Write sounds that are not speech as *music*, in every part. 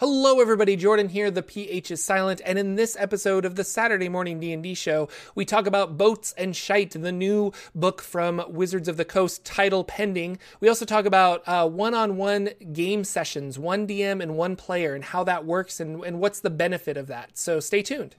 Hello everybody, Jordan here. The PH is silent and in this episode of the Saturday Morning D&D show, we talk about Boats and Shite, the new book from Wizards of the Coast, title pending. We also talk about uh, one-on-one game sessions, one DM and one player and how that works and, and what's the benefit of that. So stay tuned.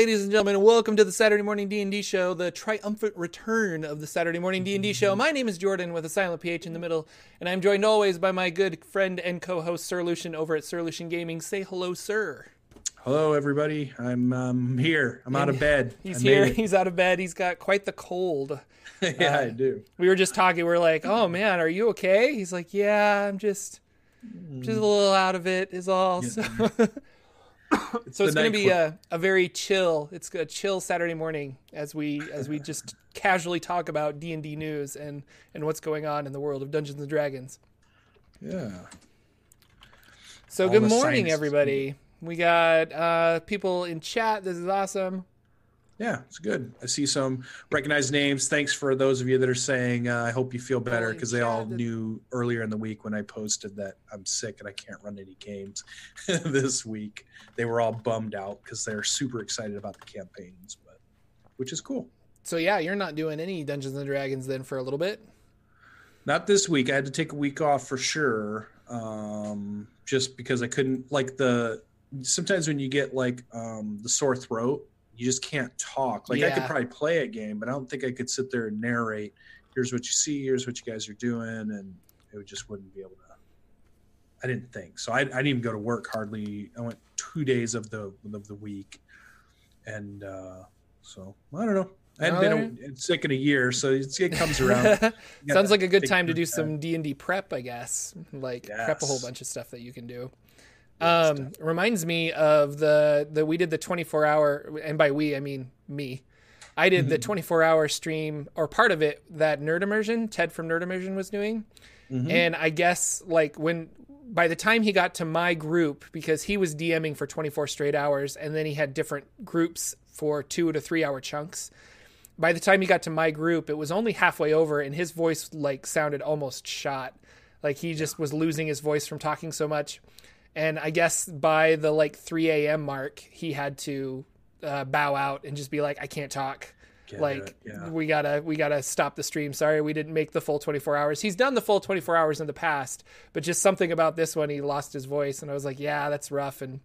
Ladies and gentlemen, and welcome to the Saturday Morning D&D show, the triumphant return of the Saturday Morning D&D show. My name is Jordan with a silent PH in the middle, and I'm joined always by my good friend and co-host Sir Lucien over at Sir Lucien Gaming. Say hello, sir. Hello, everybody. I'm um, here. I'm out of bed. *laughs* He's here. it. He's out of bed. He's got quite the cold. *laughs* yeah, I do. We were just talking. We are like, "Oh man, are you okay?" He's like, "Yeah, I'm just, just a little out of it. Is all." So, *laughs* *coughs* so it's going to be a, a very chill. It's a chill Saturday morning as we as we just casually talk about D and D news and and what's going on in the world of Dungeons and Dragons. Yeah. So All good morning, everybody. We got uh, people in chat. This is awesome. Yeah, it's good. I see some recognized names. Thanks for those of you that are saying, uh, I hope you feel better because they all knew earlier in the week when I posted that I'm sick and I can't run any games *laughs* this week. They were all bummed out because they're super excited about the campaigns, but which is cool. So yeah, you're not doing any Dungeons and Dragons then for a little bit. Not this week. I had to take a week off for sure. Um, just because I couldn't like the sometimes when you get like um the sore throat, you just can't talk. Like I could probably play a game, but I don't think I could sit there and narrate, here's what you see, here's what you guys are doing, and it would just wouldn't be able to I didn't think. So I, I didn't even go to work hardly. I went two days of the of the week. And uh so I don't know. I Alright. been sick in a year, so it's, it comes *laughs* around. Sounds like a good time to do time. some D and D prep, I guess. Like prep a whole bunch of stuff that you can do. Um, reminds me of the the we did the 24 hour, and by we I mean me. I did the 24 hour stream or part of it that Nerd Immersion Ted from Nerd Immersion was doing, Mhm. and I guess like when by the time he got to my group because he was DMing for 24 straight hours, and then he had different groups for two to three hour chunks by the time he got to my group, it was only halfway over, and his voice like sounded almost shot. Like he just was losing his voice from talking so much. And I guess by the like 3 a.m. mark, he had to uh, bow out and just be like, "I can't talk. Get like yeah. we gotta we gotta stop the stream. Sorry, we didn't make the full 24 hours. He's done the full 24 hours in the past, but just something about this one, he lost his voice, and I was like, "Yeah, that's rough." And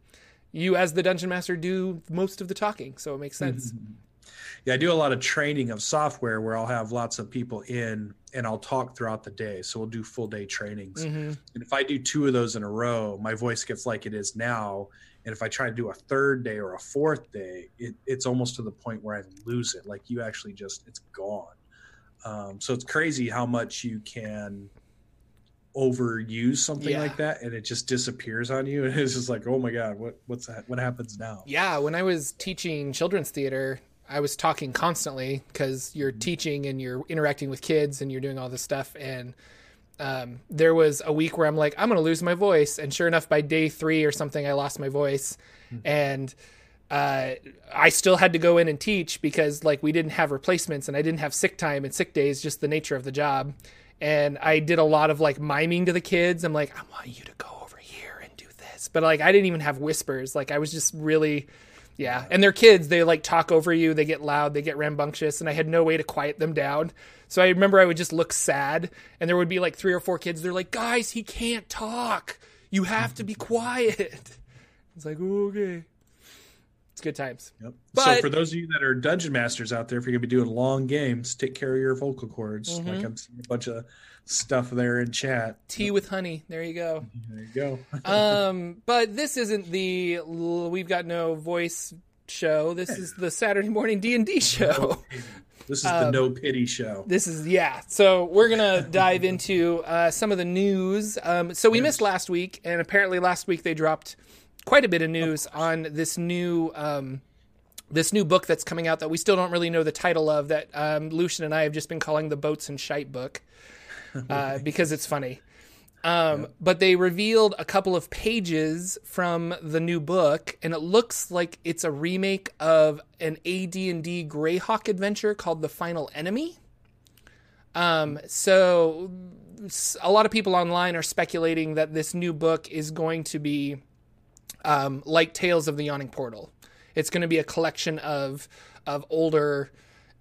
you, as the dungeon master, do most of the talking, so it makes sense. *laughs* Yeah, I do a lot of training of software where I'll have lots of people in and I'll talk throughout the day. So we'll do full day trainings. Mhm. And if I do two of those in a row, my voice gets like it is now. And if I try to do a third day or a fourth day, it, it's almost to the point where I lose it. Like you actually just, it's gone. Um, so it's crazy how much you can overuse something Yeah. like that and it just disappears on you. And *laughs* it's just like, oh my God, what, what's that? What happens now? Yeah, when I was teaching children's theater, I was talking constantly because you're teaching and you're interacting with kids and you're doing all this stuff. And um, there was a week where I'm like, I'm going to lose my voice. And sure enough, by day three or something, I lost my voice. And uh, I still had to go in and teach because like we didn't have replacements and I didn't have sick time and sick days, just the nature of the job. And I did a lot of like miming to the kids. I'm like, I want you to go over here and do this. But like, I didn't even have whispers. Like, I was just really, yeah. And they're kids. They like talk over you. They get loud. They get rambunctious. And I had no way to quiet them down. So I remember I would just look sad. And there would be like three or four kids. They're like, guys, he can't talk. You have to be quiet. *laughs* It's like, "Oh, okay. It's good times. Yep. But- so for those of you that are dungeon masters out there, if you're gonna be doing long games, take care of your vocal cords. Mm-hmm. Like I'm seeing a bunch of stuff there in chat. Tea with honey. There you go. There you go. *laughs* um, but this isn't the we've got no voice show. This is the Saturday morning D and D show. this is Um, the no pity show. This is yeah. So we're gonna dive into uh, some of the news. Um, so we missed last week, and apparently last week they dropped quite a bit of news on this new um, this new book that's coming out that we still don't really know the title of. That um, Lucien and I have just been calling the Boats and Shite book *laughs* uh, because it's funny. Um, Yeah. But they revealed a couple of pages from the new book, and it looks like it's a remake of an AD&D Greyhawk adventure called The Final Enemy. Um, so a lot of people online are speculating that this new book is going to be um, like Tales of the Yawning Portal. It's going to be a collection of of older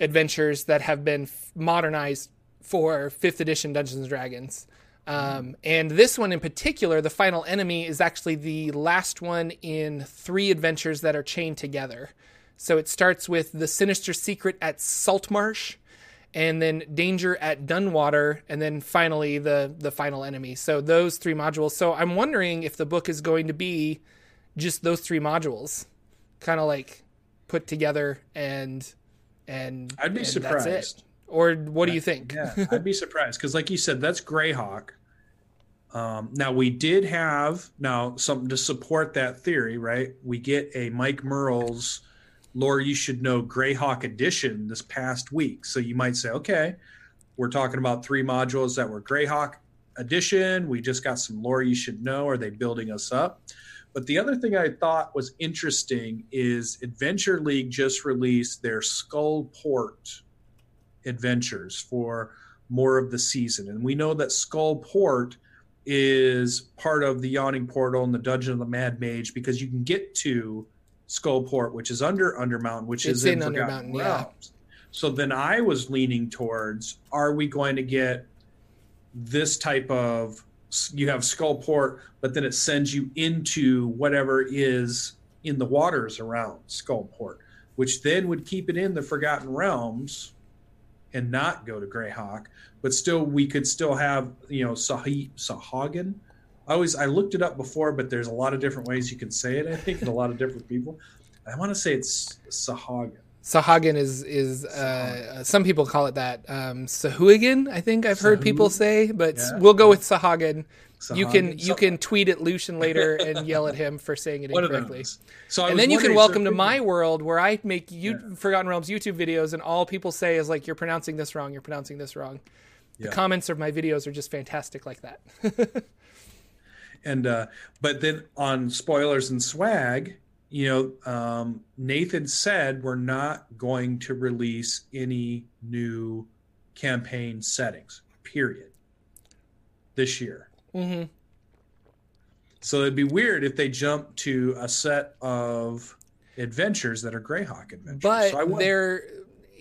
adventures that have been f- modernized for fifth edition Dungeons and Dragons. Um, and this one in particular, the final enemy, is actually the last one in three adventures that are chained together. So it starts with the sinister secret at Saltmarsh, and then danger at Dunwater, and then finally the the final enemy. So those three modules. So I'm wondering if the book is going to be just those three modules, kind of like put together and and I'd be and surprised. Or what do you think? Yeah, *laughs* I'd be surprised because, like you said, that's Greyhawk. Um, now we did have now something to support that theory, right? We get a Mike Mearls lore you should know Greyhawk edition this past week, so you might say, okay, we're talking about three modules that were Greyhawk edition. We just got some lore you should know. Are they building us up? But the other thing I thought was interesting is Adventure League just released their Skullport adventures for more of the season. And we know that Skullport is part of the Yawning Portal and the Dungeon of the Mad Mage because you can get to Skullport, which is under Undermountain, which It's is in, in Forgotten Undermountain, yeah. Realms. So then I was leaning towards: Are we going to get this type of? You have Skullport, but then it sends you into whatever is in the waters around Skullport, which then would keep it in the Forgotten Realms and not go to Greyhawk, but still we could still have you know Sahi Sahagan. I always I looked it up before, but there's a lot of different ways you can say it. I think and a lot of different people. I want to say it's Sahagan. Sahagan is is uh, some people call it that. Um, Sahuagin, I think I've heard Sahu- people say, but Yeah. we'll go with Sahagan. You can you can tweet at Lucien later and yell at him for saying it *laughs* incorrectly. So And then you can welcome so to my world where I make you Yeah. Forgotten Realms YouTube videos, and all people say is like, "You're pronouncing this wrong. You're pronouncing this wrong." The Yeah. comments of my videos are just fantastic like that. *laughs* and uh but then on spoilers and swag you know um nathan said we're not going to release any new campaign settings period this year hmm so it'd be weird if they jump to a set of adventures that are greyhawk adventures But so they're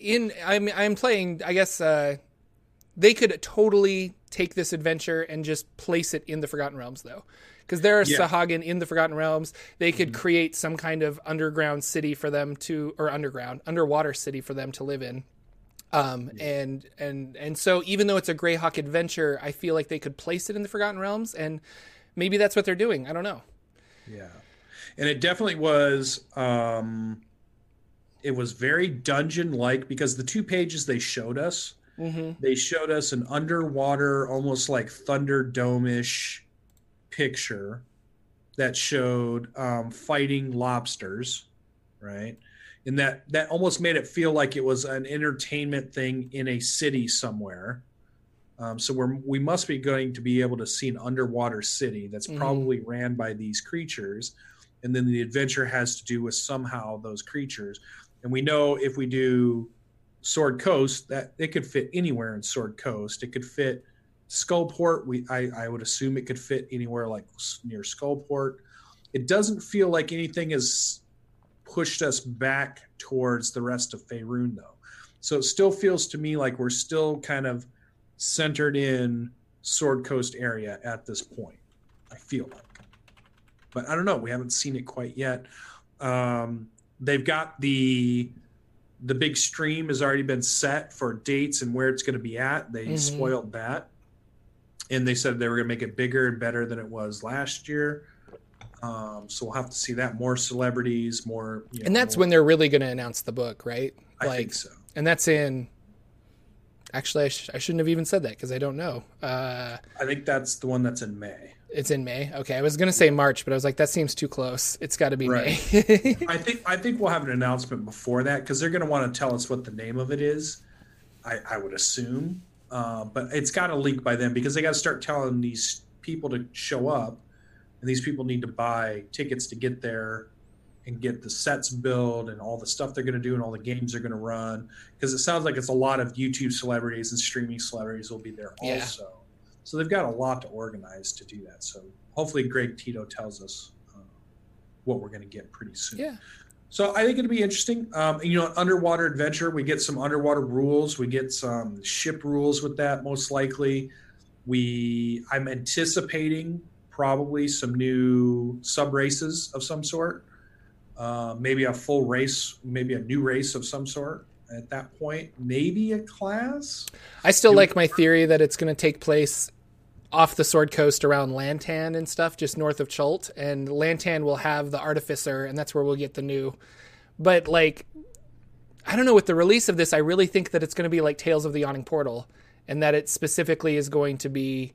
in. I'm I'm playing. I guess uh, they could totally take this adventure and just place it in the Forgotten Realms, though, because there are Yeah. Mm-hmm. In the Forgotten Realms. They could create some kind of underground city for them to, or underground underwater city for them to live in. Um, and and and so even though it's a Greyhawk adventure, I feel like they could place it in the Forgotten Realms, and maybe that's what they're doing. I don't know. Yeah. And it definitely was um it was very dungeon like because the two pages they showed us, hmm they showed us an underwater almost like thunderdome-ish picture that showed um fighting lobsters, right? And that that almost made it feel like it was an entertainment thing in a city somewhere. Um, so we're we must be going to be able to see an underwater city that's Mhm. probably ran by these creatures, and then the adventure has to do with somehow those creatures. And we know if we do Sword Coast, that it could fit anywhere in Sword Coast. It could fit Skullport. We I, I would assume it could fit anywhere like near Skullport. It doesn't feel like anything has pushed us back towards the rest of Faerun though. So it still feels to me like we're still kind of centered in Sword Coast area at this point. I feel like, but I don't know. We haven't seen it quite yet. Um, they've got the the big stream has already been set for dates and where it's going to be at. They Mhm. spoiled that, and they said they were going to make it bigger and better than it was last year. Um, so we'll have to see that more celebrities, more. You know, And that's more- when they're really going to announce the book, right? I like, think so. and that's in. Actually, I, sh- I shouldn't have even said that because I don't know. Uh, I think that's the one that's in May. it's in May. Okay, I was gonna say March, but I was like, that seems too close. It's got to be Right. May. I think I think we'll have an announcement before that because they're going to want to tell us what the name of it is. I, I would assume, uh, but it's got to leak by then because they got to start telling these people to show up, and these people need to buy tickets to get there and get the sets built and all the stuff they're going to do and all the games they're going to run. Because it sounds like it's a lot of YouTube celebrities and streaming celebrities will be there Yeah. also. So they've got a lot to organize to do that. So hopefully, Greg Tito tells us uh, what we're going to get pretty soon. Yeah. So I think it'll be interesting. Um, you know, underwater adventure. We get some underwater rules. We get some ship rules with that, most likely. We I'm anticipating probably some new sub races of some sort. Uh, maybe a full race, maybe a new race of some sort at that point. Maybe a class. I still like my theory that it's going to take place off the Sword Coast around Lantan and stuff, just north of Chult, and Lantan will have the Artificer, and that's where we'll get the new. But like, I don't know. With the release of this, I really think that it's going to be like Tales of the Yawning Portal, and that it specifically is going to be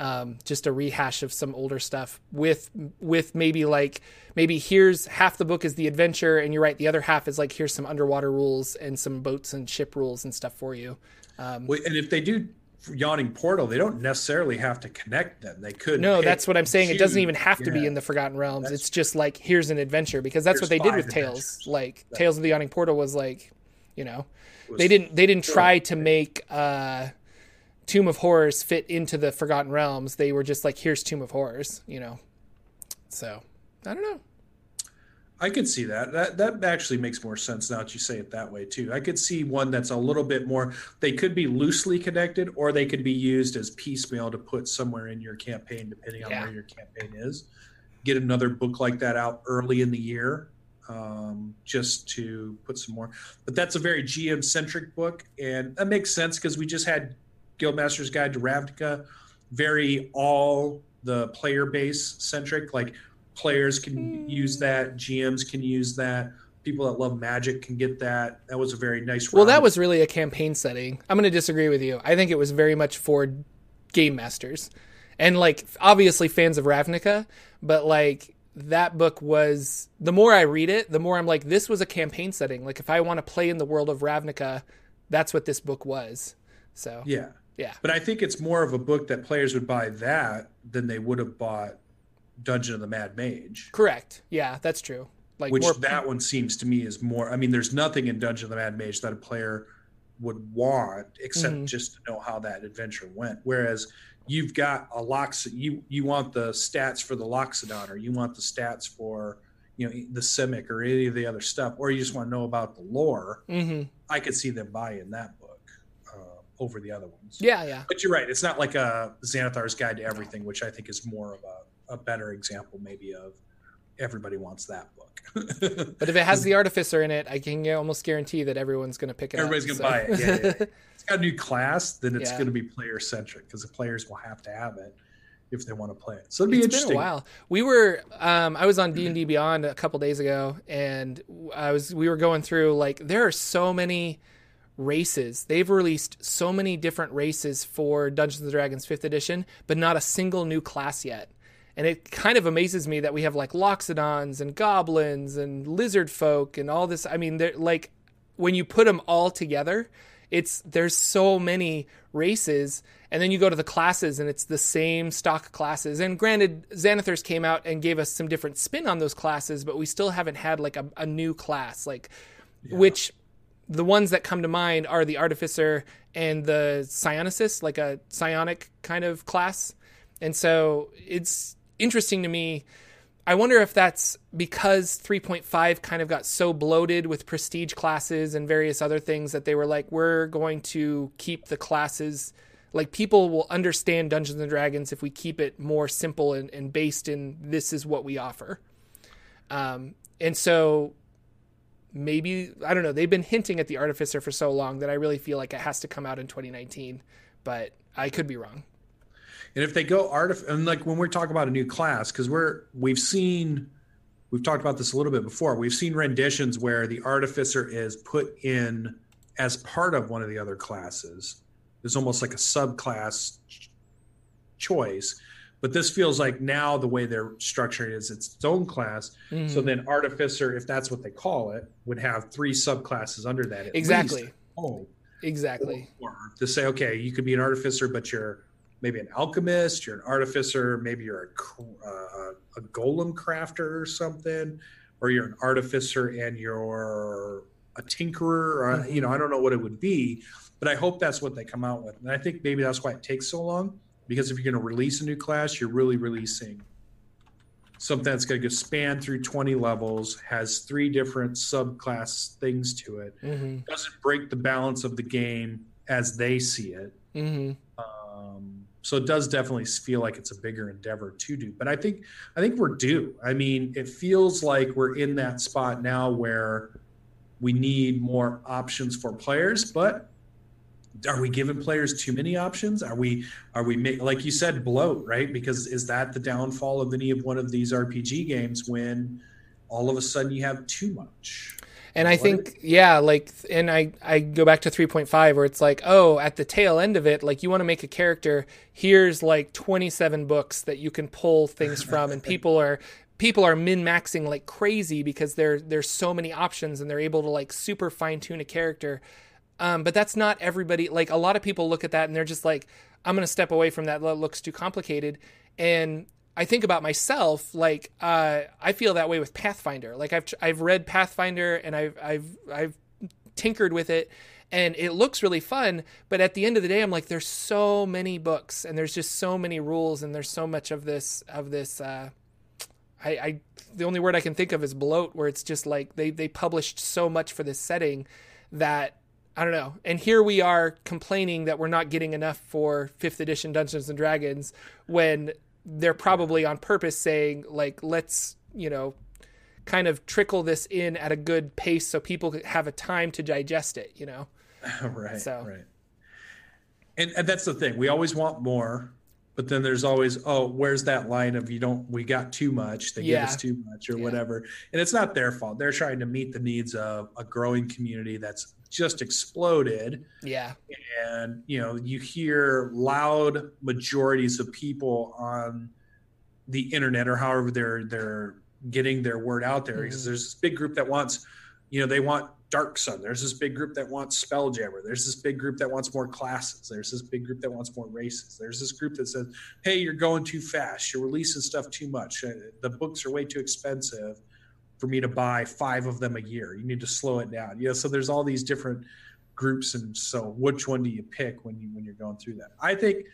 um, just a rehash of some older stuff with with maybe like maybe here's half the book is the adventure, and you're right, the other half is like here's some underwater rules and some boats and ship rules and stuff for you. Um, Well, And if they do yawning portal, they don't necessarily have to connect them. They could. No, that's what I'm saying. It doesn't even have to be in the Forgotten Realms. That's- It's just like here's an adventure because that's what they did with Tales. Like Right. Tales of the Yawning Portal was like, you know, was- they didn't they didn't try to make uh, Tomb of Horrors fit into the Forgotten Realms. They were just like here's Tomb of Horrors, you know. So I don't know. I could see that. That that actually makes more sense now that you say it that way too. I could see one that's a little bit more. They could be loosely connected, or they could be used as piecemeal to put somewhere in your campaign, depending on Yeah. where your campaign is. Get another book like that out early in the year, um, just to put some more. But that's a very GM centric book, and that makes sense because we just had Guildmaster's Guide to Ravnica, very all the player base centric, like players can use hmm. that gms can use that people that love magic can get that that was a very nice Well, that was really a campaign setting. I'm going to disagree with you. I think it was very much for game masters and like obviously fans of Ravnica, but like that book was the more I read it, the more I'm like this was a campaign setting. Like if I want to play in the world of Ravnica, that's what this book was. So, yeah yeah. but i think it's more of a book that players would buy that than they would have bought dungeon of the mad mage Correct. Yeah, that's true. Like which more that one seems to me is more i mean there's nothing in dungeon of the mad mage that a player would want except Mhm. just to know how that adventure went whereas you've got a lox you you want the stats for the loxodon or you want the stats for you know the simic or any of the other stuff or you just want to know about the lore Mhm. i could see them buying that over the other ones Yeah, yeah. but you're right it's not like a xanathar's guide to everything which i think is more of a, a better example maybe of everybody wants that book *laughs* But if it has the artificer in it, I can almost guarantee that everyone's going to pick it Everybody's up. Everybody's gonna buy it. Yeah, yeah, *laughs* it's got a new class, then it's Yeah. going to be player centric because the players will have to have it if they want to play it. So it'll be It's interesting. been a while. We were, um, I was on D and D Beyond a couple days ago, and I was, we were going through like there are so many races. They've released so many different races for Dungeons and Dragons Fifth Edition, but not a single new class yet. And it kind of amazes me that we have like Loxodons and Goblins and Lizard Folk and all this. I mean, they're like when you put them all together, it's there's so many races and then you go to the classes and it's the same stock classes and granted xanathars came out and gave us some different spin on those classes but we still haven't had like a, a new class like which the ones that come to mind are the artificer and the psionicist like a psionic kind of class. And so it's interesting to me. I wonder if that's because 3.5 kind of got so bloated with prestige classes and various other things that they were like, we're going to keep the classes. Like people will understand Dungeons and Dragons if we keep it more simple and, and based in this is what we offer. Um, and so maybe I don't know. They've been hinting at the Artificer for so long that I really feel like it has to come out in 2019, but I could be wrong. And if they go artif and like when we're talking about a new class, because we're we've seen we've talked about this a little bit before. We've seen renditions where the artificer is put in as part of one of the other classes. It's almost like a subclass ch- choice. But this feels like now the way they're structuring it is it's its own class. Mm-hmm. So then artificer, if that's what they call it, would have three subclasses under that. Exactly. Oh, Exactly. or to say, okay, you could be an artificer, but you're maybe an alchemist, you're an artificer, maybe you're a, uh, a golem crafter or something, or you're an artificer and you're a tinkerer, or, mm-hmm. you know, I don't know what it would be, but I hope that's what they come out with. And I think maybe that's why it takes so long because if you're going to release a new class, you're really releasing something that's going to span through 20 levels, has three different subclass things to it, mm-hmm. doesn't break the balance of the game as they see it. Mm-hmm. Um, so it does definitely feel like it's a bigger endeavor to do. But I think I think we're due. I mean, it feels like we're in that spot now where we need more options for players, but are we giving players too many options? Are we are we make, like you said bloat right? Because is that the downfall of any of one of these RPG games when all of a sudden you have too much? And I think yeah, like and I I go back to 3.5 where it's like, "Oh, at the tail end of it, like you want to make a character, here's like 27 books that you can pull things from and *laughs* people are people are min-maxing like crazy because there there's so many options and they're able to like super fine tune a character." Um, but that's not everybody. Like a lot of people look at that and they're just like, I'm going to step away from that. That looks too complicated. And I think about myself, like uh, I feel that way with Pathfinder. Like I've I've read Pathfinder and I've I've I've tinkered with it, and it looks really fun. But at the end of the day, I'm like, there's so many books and there's just so many rules and there's so much of this of this. Uh, I, I the only word I can think of is bloat, where it's just like they they published so much for this setting that I don't know. And here we are complaining that we're not getting enough for 5th edition Dungeons and Dragons when they're probably on purpose saying like let's, you know, kind of trickle this in at a good pace so people have a time to digest it, you know. *laughs* right. So. Right. And, and that's the thing. We always want more, but then there's always oh where's that line of you don't we got too much they yeah. give us too much or yeah. whatever and it's not their fault they're trying to meet the needs of a growing community that's just exploded. Yeah. And, you know, you hear loud majorities of people on the internet or however they're they're getting their word out there because mm-hmm. there's this big group that wants, you know, they want Dark Sun. There's this big group that wants Spelljammer. There's this big group that wants more classes. There's this big group that wants more races. There's this group that says, "Hey, you're going too fast. You're releasing stuff too much. Uh, the books are way too expensive." for me to buy five of them a year. You need to slow it down. You know, so there's all these different groups, and so which one do you pick when you when you're going through that? I think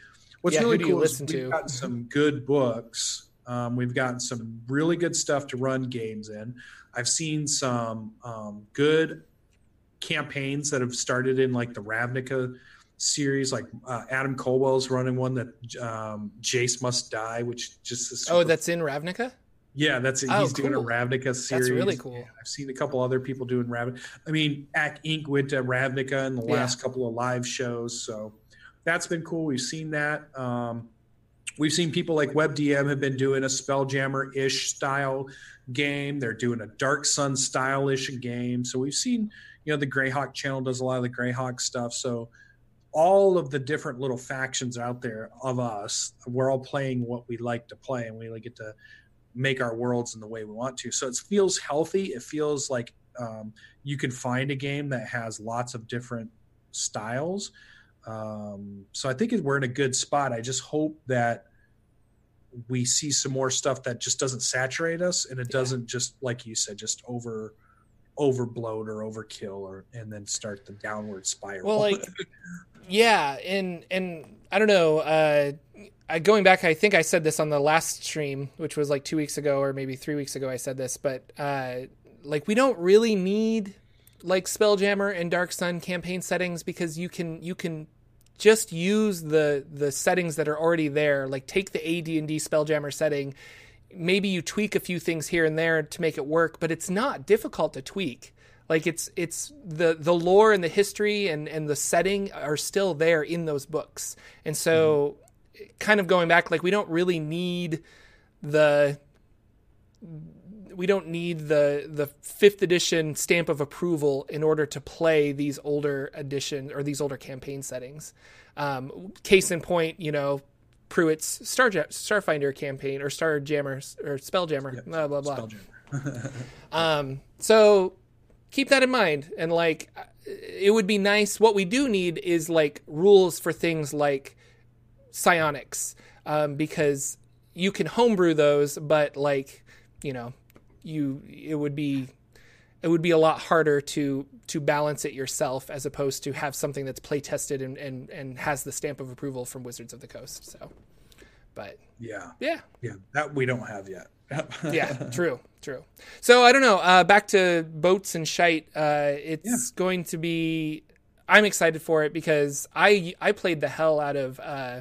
what's yeah, really cool is we've to? gotten some good books. Um, we've gotten some really good stuff to run games in. I've seen some um, good campaigns that have started in like the Ravnica series. Like uh, Adam Colwell's running one that um, Jace Must Die, which just is oh, that's in Ravnica. Yeah, that's it. Oh, He's cool. doing a Ravnica series. That's really cool. Yeah, I've seen a couple other people doing Ravnica. I mean, Acq Inc. went to Ravnica in the last yeah. couple of live shows, so that's been cool. We've seen that. Um, we've seen people like WebDM have been doing a Spelljammer ish style game. They're doing a Dark Sun style ish game. So we've seen, you know, the Greyhawk channel does a lot of the Greyhawk stuff. So all of the different little factions out there of us, we're all playing what we like to play, and we get to make our worlds in the way we want to. So it feels healthy. It feels like um, you can find a game that has lots of different styles. Um, so I think we're in a good spot. I just hope that we see some more stuff that just doesn't saturate us and it yeah. doesn't just like you said just over overbloat or overkill or and then start the downward spiral. Well, like *laughs* yeah, and and I don't know. Uh, I, going back, I think I said this on the last stream, which was like two weeks ago or maybe three weeks ago. I said this, but uh, like we don't really need like Spelljammer and Dark Sun campaign settings because you can you can just use the the settings that are already there. Like take the AD and D Spelljammer setting, maybe you tweak a few things here and there to make it work, but it's not difficult to tweak. Like it's it's the the lore and the history and and the setting are still there in those books, and so. Mm kind of going back, like we don't really need the we don't need the the fifth edition stamp of approval in order to play these older edition or these older campaign settings. Um, case in point, you know, Pruitt's Star Starfinder campaign or Star Jammer or Spelljammer, yep. blah blah blah. *laughs* um, so keep that in mind, and like, it would be nice. What we do need is like rules for things like psionics um, because you can homebrew those, but like you know, you it would be it would be a lot harder to to balance it yourself as opposed to have something that's play tested and, and and has the stamp of approval from Wizards of the Coast. So, but Yeah, yeah, yeah, that we don't have yet. *laughs* yeah, true, true. So I don't know. Uh, back to boats and shite. Uh, it's Yeah. going to be. I'm excited for it because I I played the hell out of uh,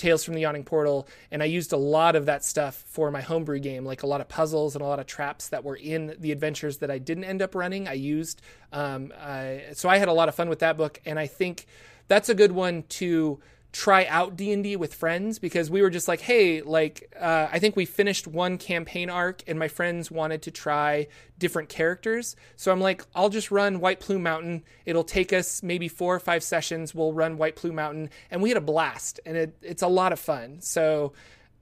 Tales from the Yawning Portal, and I used a lot of that stuff for my homebrew game, like a lot of puzzles and a lot of traps that were in the adventures that I didn't end up running. I used, um, I, so I had a lot of fun with that book, and I think that's a good one to try out d&d with friends because we were just like hey like uh, i think we finished one campaign arc and my friends wanted to try different characters. So i'm like i'll just run white plume mountain. It'll take us maybe four or five sessions. We'll run white plume mountain. And we had a blast. And it, it's a lot of fun. So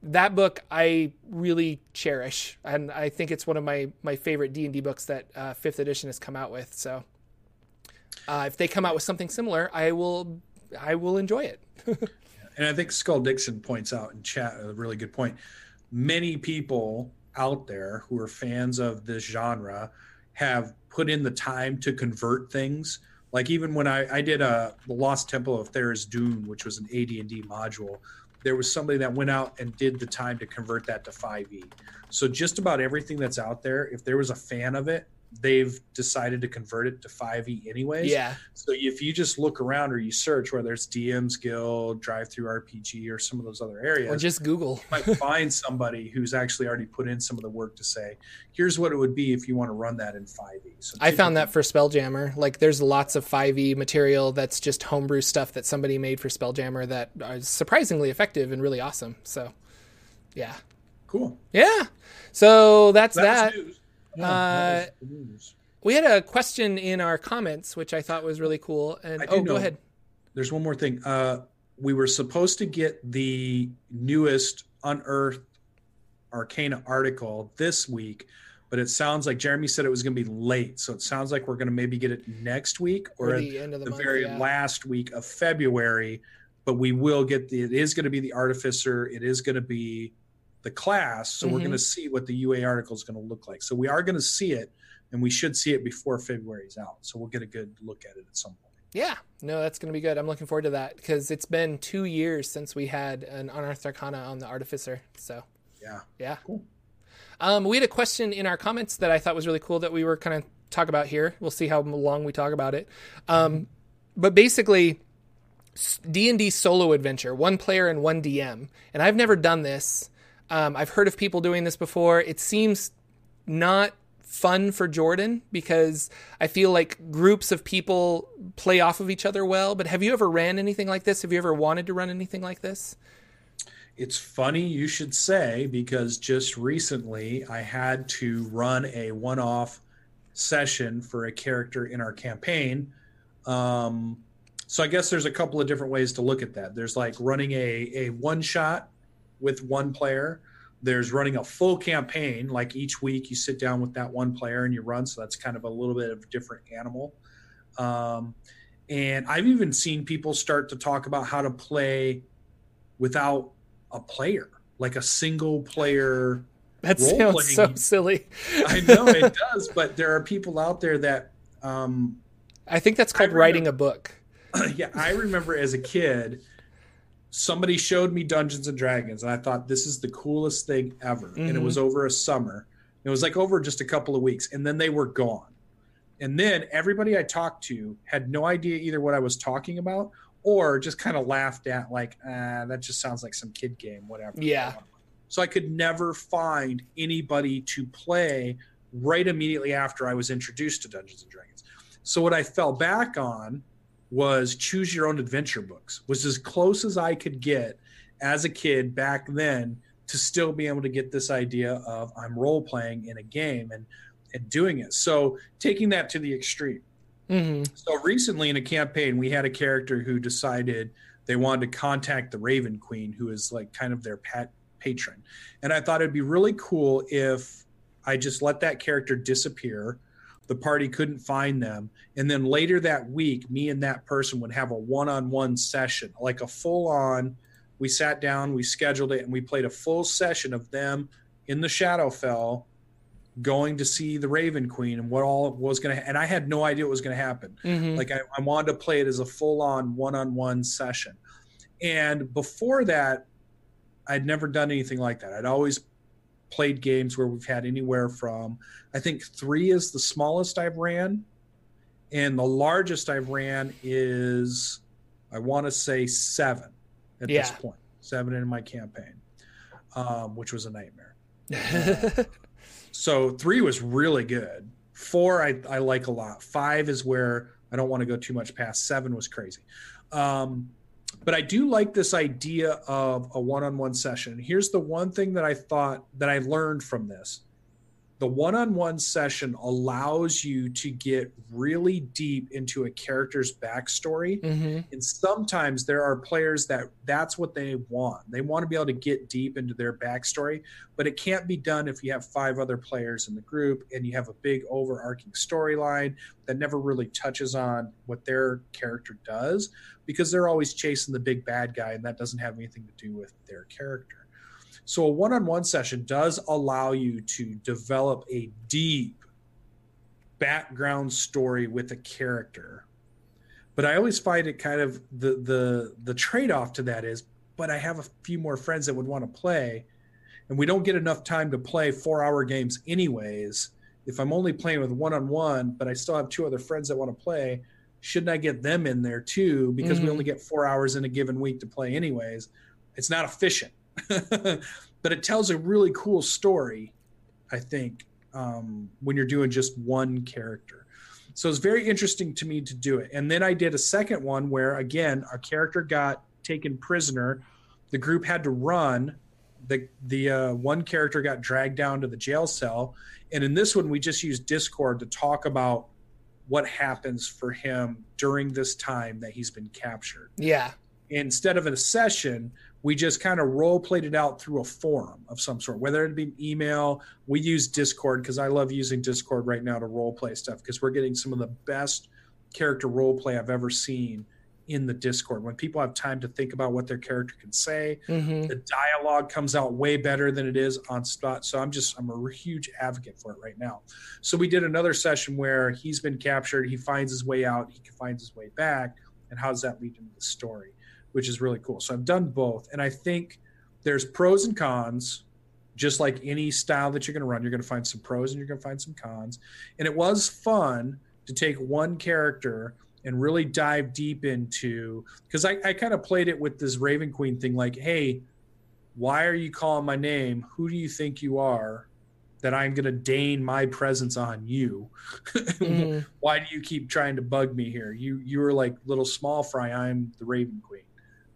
that book i really cherish. And i think it's one of my my favorite d&d books that uh, fifth edition has come out with. So uh, if they come out with something similar i will i will enjoy it *laughs* And I think Skull Dixon points out in chat a really good point. Many people out there who are fans of this genre have put in the time to convert things. Like even when I, I did a the Lost Temple of Tharizdun, which was an AD&D module, there was somebody that went out and did the time to convert that to 5e. So just about everything that's out there, if there was a fan of it, they've decided to convert it to 5e anyways. yeah So if you just look around or you search, whether it's DM's Guild, DriveThruRPG, or some of those other areas, or just google you might *laughs* find somebody who's actually already put in some of the work to say, here's what it would be if you want to run that in 5e. So I found that for Spelljammer. Like, there's lots of 5e material that's just homebrew stuff that somebody made for Spelljammer that is surprisingly effective and really awesome. So, yeah. cool. Yeah. So that's That that. Uh, that was the news. We had a question in our comments, which I thought was really cool. And oh, go ahead. There's one more thing. Uh, we were supposed to get the newest unearthed Arcana article this week, but it sounds like Jeremy said it was going to be late. So it sounds like we're going to maybe get it next week or, Or the the, the month. very yeah. last week of February. But we will get the. It is going to be the artificer. It is going to be the class. So we're Mhm. going to see what the UA article is going to look like. So we are going to see it, and we should see it before February is out. So we'll get a good look at it at some point. Yeah, no, that's going to be good. I'm looking forward to that because it's been two years since we had an Unearthed Arcana on the Artificer. So, Yeah. yeah. Cool. Um, we had a question in our comments that I thought was really cool that we were kind of talk about here. We'll see how long we talk about it. Um, but basically, D and D solo adventure, one player and one DM. And I've never done this. Um, I've heard of people doing this before. It seems not fun for Jordan because I feel like groups of people play off of each other well. But have you ever ran anything like this? Have you ever wanted to run anything like this? It's funny you should say because just recently I had to run a one off session for a character in our campaign. Um, so I guess there's a couple of different ways to look at that. There's like running a, a one shot with one player. There's running a full campaign, like each week you sit down with that one player and you run. So that's kind of a little bit of a different animal. Um, and I've even seen people start to talk about how to play without a player, like a single player. That sounds so silly. I know it *laughs* does, but there are people out there that, um, I think that's called remember- writing a book. *clears throat* yeah, I remember as a kid, somebody showed me Dungeons and Dragons, and I thought this is the coolest thing ever. And it Mhm. was over a summer. It was like over just a couple of weeks, and then they were gone. And then everybody I talked to had no idea either what I was talking about or just kind of laughed at, like, ah, that just sounds like some kid game, whatever. Yeah. So I could never find anybody to play right immediately after I was introduced to Dungeons and Dragons. So what I fell back on was choose your own adventure books. Was as close as I could get as a kid back then to still be able to get this idea of I'm role playing in a game and and doing it. So taking that to the extreme. hmm So recently in a campaign, we had a character who decided they wanted to contact the Raven Queen, who is like kind of their pet patron. And I thought it'd be really cool if I just let that character disappear. The party couldn't find them. And then later that week, me and that person would have a one on one session, like a full on we sat down, we scheduled it, and we played a full session of them in the Shadowfell going to see the Raven Queen and what all was going to. And I had no idea what was going to happen. Mhm. Like I, I wanted to play it as a full-on one-on-one session. And before that, I'd never done anything like that. I'd always played games where we've had anywhere from I think three is the smallest I've ran, and the largest I've ran is I want to say seven at this Yeah. point. Seven in my campaign, um, which was a nightmare. *laughs* So three was really good. Four I, I like a lot. Five is where I don't want to go too much past. Seven was crazy. Um, but I do like this idea of a one-on-one session. Here's the one thing that I thought that I learned from this. The one-on-one session allows you to get really deep into a character's backstory Mhm. and sometimes there are players that that's what they want. They want to be able to get deep into their backstory, but it can't be done if you have five other players in the group and you have a big overarching storyline that never really touches on what their character does because they're always chasing the big bad guy and that doesn't have anything to do with their character. So a one-on-one session does allow you to develop a deep background story with a character but I always find it kind of the the the trade off to that is, but I have a few more friends that would want to play, and we don't get enough time to play four hour games anyways. If I'm only playing with one on one, but I still have two other friends that want to play, shouldn't I get them in there too? Because we Mhm. only get four hours in a given week to play anyways. It's not efficient, *laughs* but it tells a really cool story. I think um, when you're doing just one character. So it's very interesting to me to do it. And then I did a second one where, again, our character got taken prisoner. The group had to run. The the uh, one character got dragged down to the jail cell, and in this one, we just used Discord to talk about what happens for him during this time that he's been captured Yeah. instead of in a session, we just kind of role played it out through a forum of some sort, whether it be email. We use Discord because I love using Discord right now to role play stuff because we're getting some of the best character role play I've ever seen in the Discord. When people have time to think about what their character can say, hmm the dialogue comes out way better than it is on spot. So I'm just I'm a huge advocate for it right now. So we did another session where he's been captured, he finds his way out, he finds his way back, and how does that lead into the story, which is really cool. So I've done both, and I think there's pros and cons. Just like any style that you're going to run, you're going to find some pros and you're going to find some cons. And it was fun to take one character and really dive deep into because I, I kind of played it with this Raven Queen thing like, hey, why are you calling my name? Who do you think you are that I'm going to deign my presence on you? Mhm. *laughs* why do you keep trying to bug me here? You you are like little small fry. I'm the Raven Queen.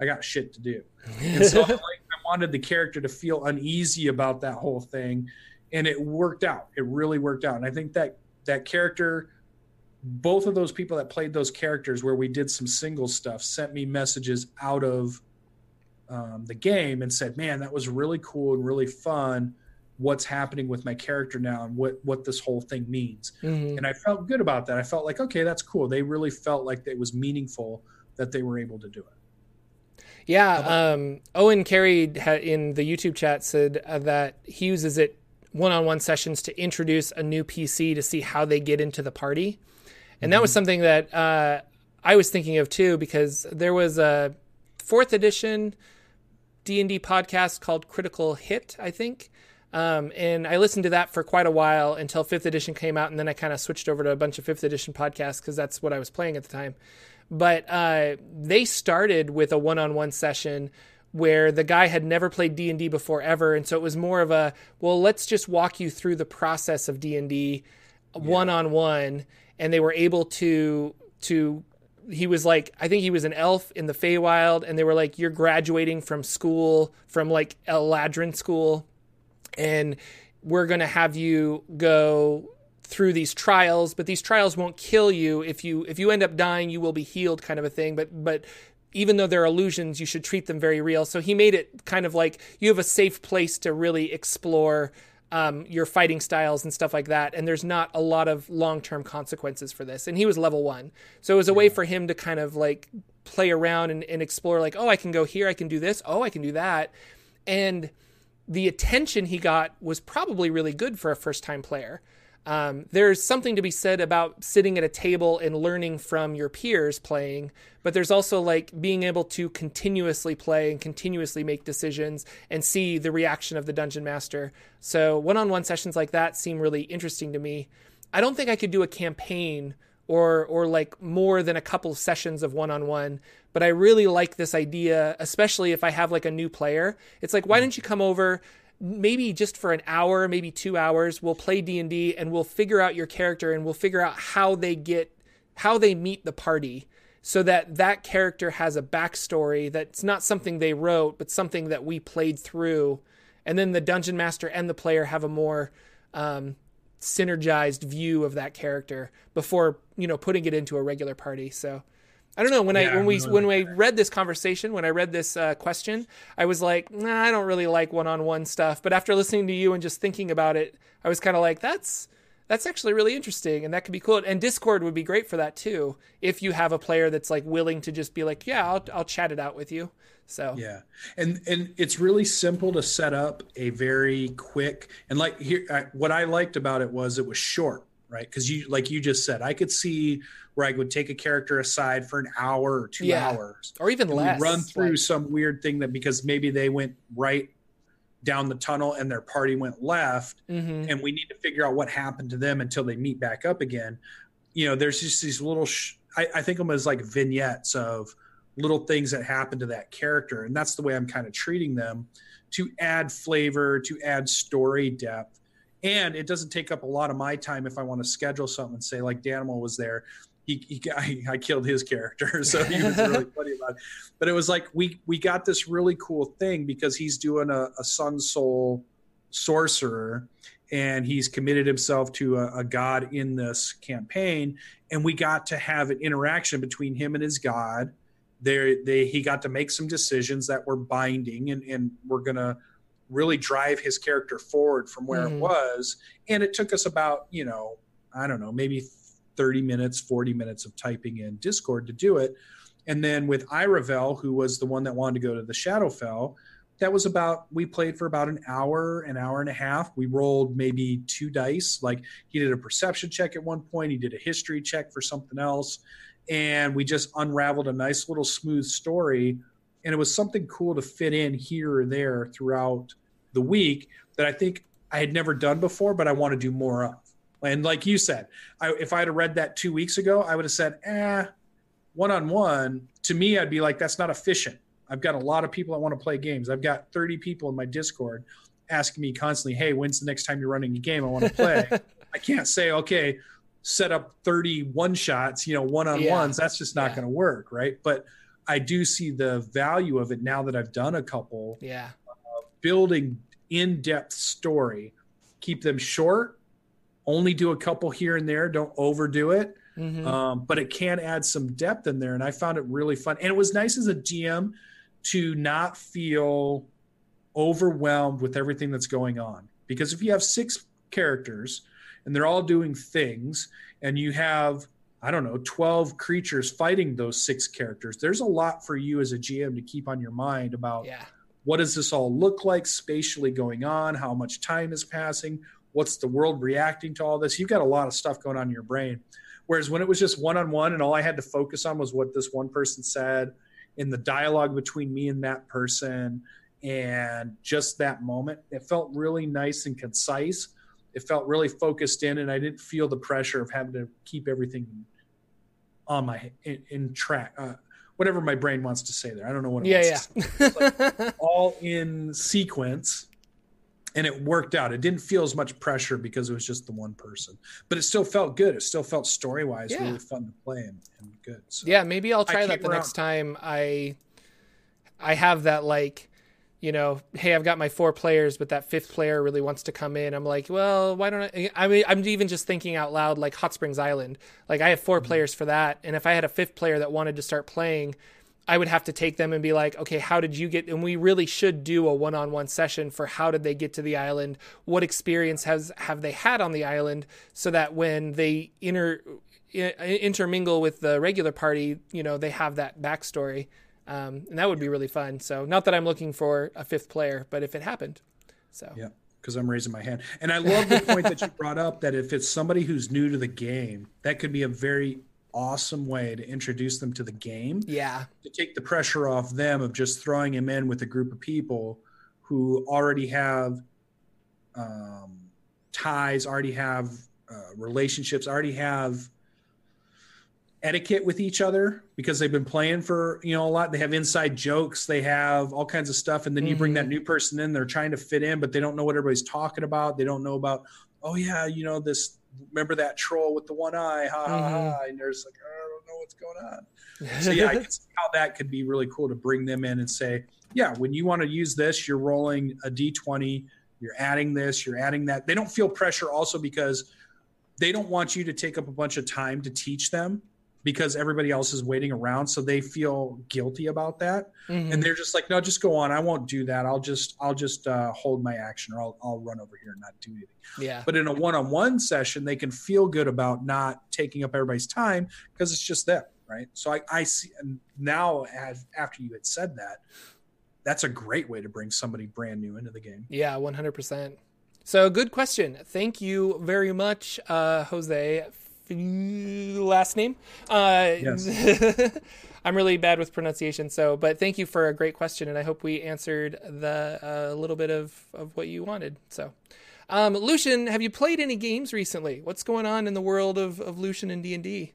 I got shit to do. And so *laughs* I, like, I wanted the character to feel uneasy about that whole thing, and it worked out. It really worked out. And I think that that character, both of those people that played those characters, where we did some single stuff, sent me messages out of um, the game and said, "Man, that was really cool and really fun. What's happening with my character now, and what what this whole thing means." Mhm. And I felt good about that. I felt like, okay, that's cool. They really felt like it was meaningful that they were able to do it. Yeah, um, Owen Carey ha- in the YouTube chat said uh, that he uses it one-on-one sessions to introduce a new PC to see how they get into the party, and that was something that uh, I was thinking of too because there was a fourth edition D and D podcast called Critical Hit, I think. Um, and I listened to that for quite a while until fifth edition came out, and then I kind of switched over to a bunch of fifth edition podcasts because that's what I was playing at the time but uh, they started with a one-on-one session where the guy had never played d&d before ever and so it was more of a well let's just walk you through the process of d&d one-on-one and they were able to to he was like i think he was an elf in the Feywild and they were like you're graduating from school from like eladrin school and we're going to have you go through these trials but these trials won't kill you. If you if you end up dying you will be healed kind of a thing. But but even though they're illusions you should treat them very real. So he made it kind of like you have a safe place to really explore um, your fighting styles and stuff like that. And there's not a lot of long-term consequences for this. And he was level one. So it was a way for him to kind of like play around and, and explore like oh i can go here i can do this oh i can do that. And the attention he got was probably really good for a first time player um, there's something to be said about sitting at a table and learning from your peers playing, but there's also like being able to continuously play and continuously make decisions and see the reaction of the dungeon master. So one on one sessions like that seem really interesting to me. I don't think I could do a campaign or or like more than a couple of sessions of one on one, but I really like this idea, especially if I have like a new player. It's like, why don't you come over? Maybe just for an hour maybe two hours we'll play d&d and we'll figure out your character and we'll figure out how they get how they meet the party so that that character has a backstory that's not something they wrote but something that we played through. And then the dungeon master and the player have a more um, synergized view of that character before you know putting it into a regular party. So I don't know when yeah, I when we when we read this conversation when I read this uh, question I was like nah, I don't really like one on one stuff. But after listening to you and just thinking about it I was kind of like that's that's actually really interesting and that could be cool. And Discord would be great for that too if you have a player that's like willing to just be like yeah I'll I'll chat it out with you. So. Yeah. And and it's really simple to set up a very quick and like here I, what I liked about it was it was short right? Because you like you just said I could see where I would take a character aside for an hour or two yeah. hours, or even less. Run through like... some weird thing that because maybe they went right down the tunnel and their party went left, mm-hmm. and we need to figure out what happened to them until they meet back up again. You know, there's just these little. Sh- I, I think of them as like vignettes of little things that happen to that character, and that's the way I'm kind of treating them to add flavor, to add story depth and it doesn't take up a lot of my time if I want to schedule something and say like Danimal was there he, he I, I killed his character, *laughs* so he was really *laughs* funny about it. But it was like we we got this really cool thing because he's doing a, a sun soul sorcerer, and he's committed himself to a, a god in this campaign, and we got to have an interaction between him and his god. There, they he got to make some decisions that were binding, and and we're gonna really drive his character forward from where mm-hmm. it was. And it took us about you know I don't know maybe 30 minutes, 40 minutes of typing in Discord to do it. And then with Iravel, who was the one that wanted to go to the Shadowfell, that was about we played for about an hour, an hour and a half. We rolled maybe two dice. Like he did a perception check at one point, he did a history check for something else, and we just unraveled a nice little smooth story. And it was something cool to fit in here or there throughout the week that I think I had never done before, but I want to do more of. And like you said, I, if I had read that two weeks ago, I would have said, eh, one on one. To me, I'd be like, that's not efficient. I've got a lot of people that want to play games. I've got 30 people in my Discord asking me constantly, hey, when's the next time you're running a game? I want to play. *laughs* I can't say, okay, set up 30 one shots, you know, one on ones. That's just not yeah. going to work. Right. But I do see the value of it now that I've done a couple. Yeah. Uh, building in depth story, keep them short only do a couple here and there. Don't overdo it. Mm-hmm. Um, but it can add some depth in there. And I found it really fun. And it was nice as a GM to not feel overwhelmed with everything that's going on. Because if you have six characters and they're all doing things, and you have, I don't know, 12 creatures fighting those six characters, there's a lot for you as a GM to keep on your mind about yeah. what does this all look like spatially going on? How much time is passing? What's the world reacting to all this? You've got a lot of stuff going on in your brain. Whereas when it was just one-on-one and all i had to focus on was what this one person said in the dialogue between me and that person and just that moment it felt really nice and concise. It felt really focused in and i didn't feel the pressure of having to keep everything on my in, in track uh, whatever my brain wants to say there. I don't know what yeah yeah. like all in sequence and it worked out. It didn't feel as much pressure because it was just the one person, but it still felt good. It still felt story wise yeah. really fun to play and, and good. So yeah, maybe I'll try that the around. next time I I have that like you know, hey, I've got my four players, but that fifth player really wants to come in. I'm like, well, why don't I? I mean, I'm even just thinking out loud, like Hot Springs Island. Like, I have 4 mm-hmm. players for that. And if I had a fifth player that wanted to start playing, I would have to take them and be like, okay, how did you get? And we really should do a one-on-one session for how did they get to the island? What experience has have they had on the island? So that when they enter I- intermingle with the regular party, you know, they have that backstory, um, and that would be really fun. So, not that I'm looking for a fifth player, but if it happened, so yeah, because I'm raising my hand, and I love the point that you *laughs* brought up that if it's somebody who's new to the game, that could be a very awesome way to introduce them to the game. Yeah, to take the pressure off them of just throwing him in with a group of people who already have um, ties, already have uh, relationships, already have etiquette with each other because they've been playing for you know a lot. They have inside jokes. They have all kinds of stuff. And then you bring that new person in they're trying to fit in but they don't know what everybody's talking about. They don't know about oh yeah you know this remember that troll with the one eye ha ha ha mm-hmm. and there's like i don't know what's going on. So yeah i *laughs* can see how that could be really cool to bring them in and say yeah when you want to use this you're rolling a d20 you're adding this you're adding that. They don't feel pressure also because they don't want you to take up a bunch of time to teach them because everybody else is waiting around so they feel guilty about that Mhm. and they're just like no just go on i won't do that i'll just i'll just uh, hold my action or I'll, I'll run over here and not do anything yeah, but in a one-on-one session they can feel good about not taking up everybody's time because it's just them right so i, I see and now as after you had said that that's a great way to bring somebody brand new into the game yeah, one hundred percent. So, good question. Thank you very much, uh, Jose. Last name. Uh, Yes. *laughs* I'm really bad with pronunciation, so but thank you for a great question, and I hope we answered the a little bit of of what you wanted. So, um, Lucien, have you played any games recently? What's going on in the world of of Lucien and D and D?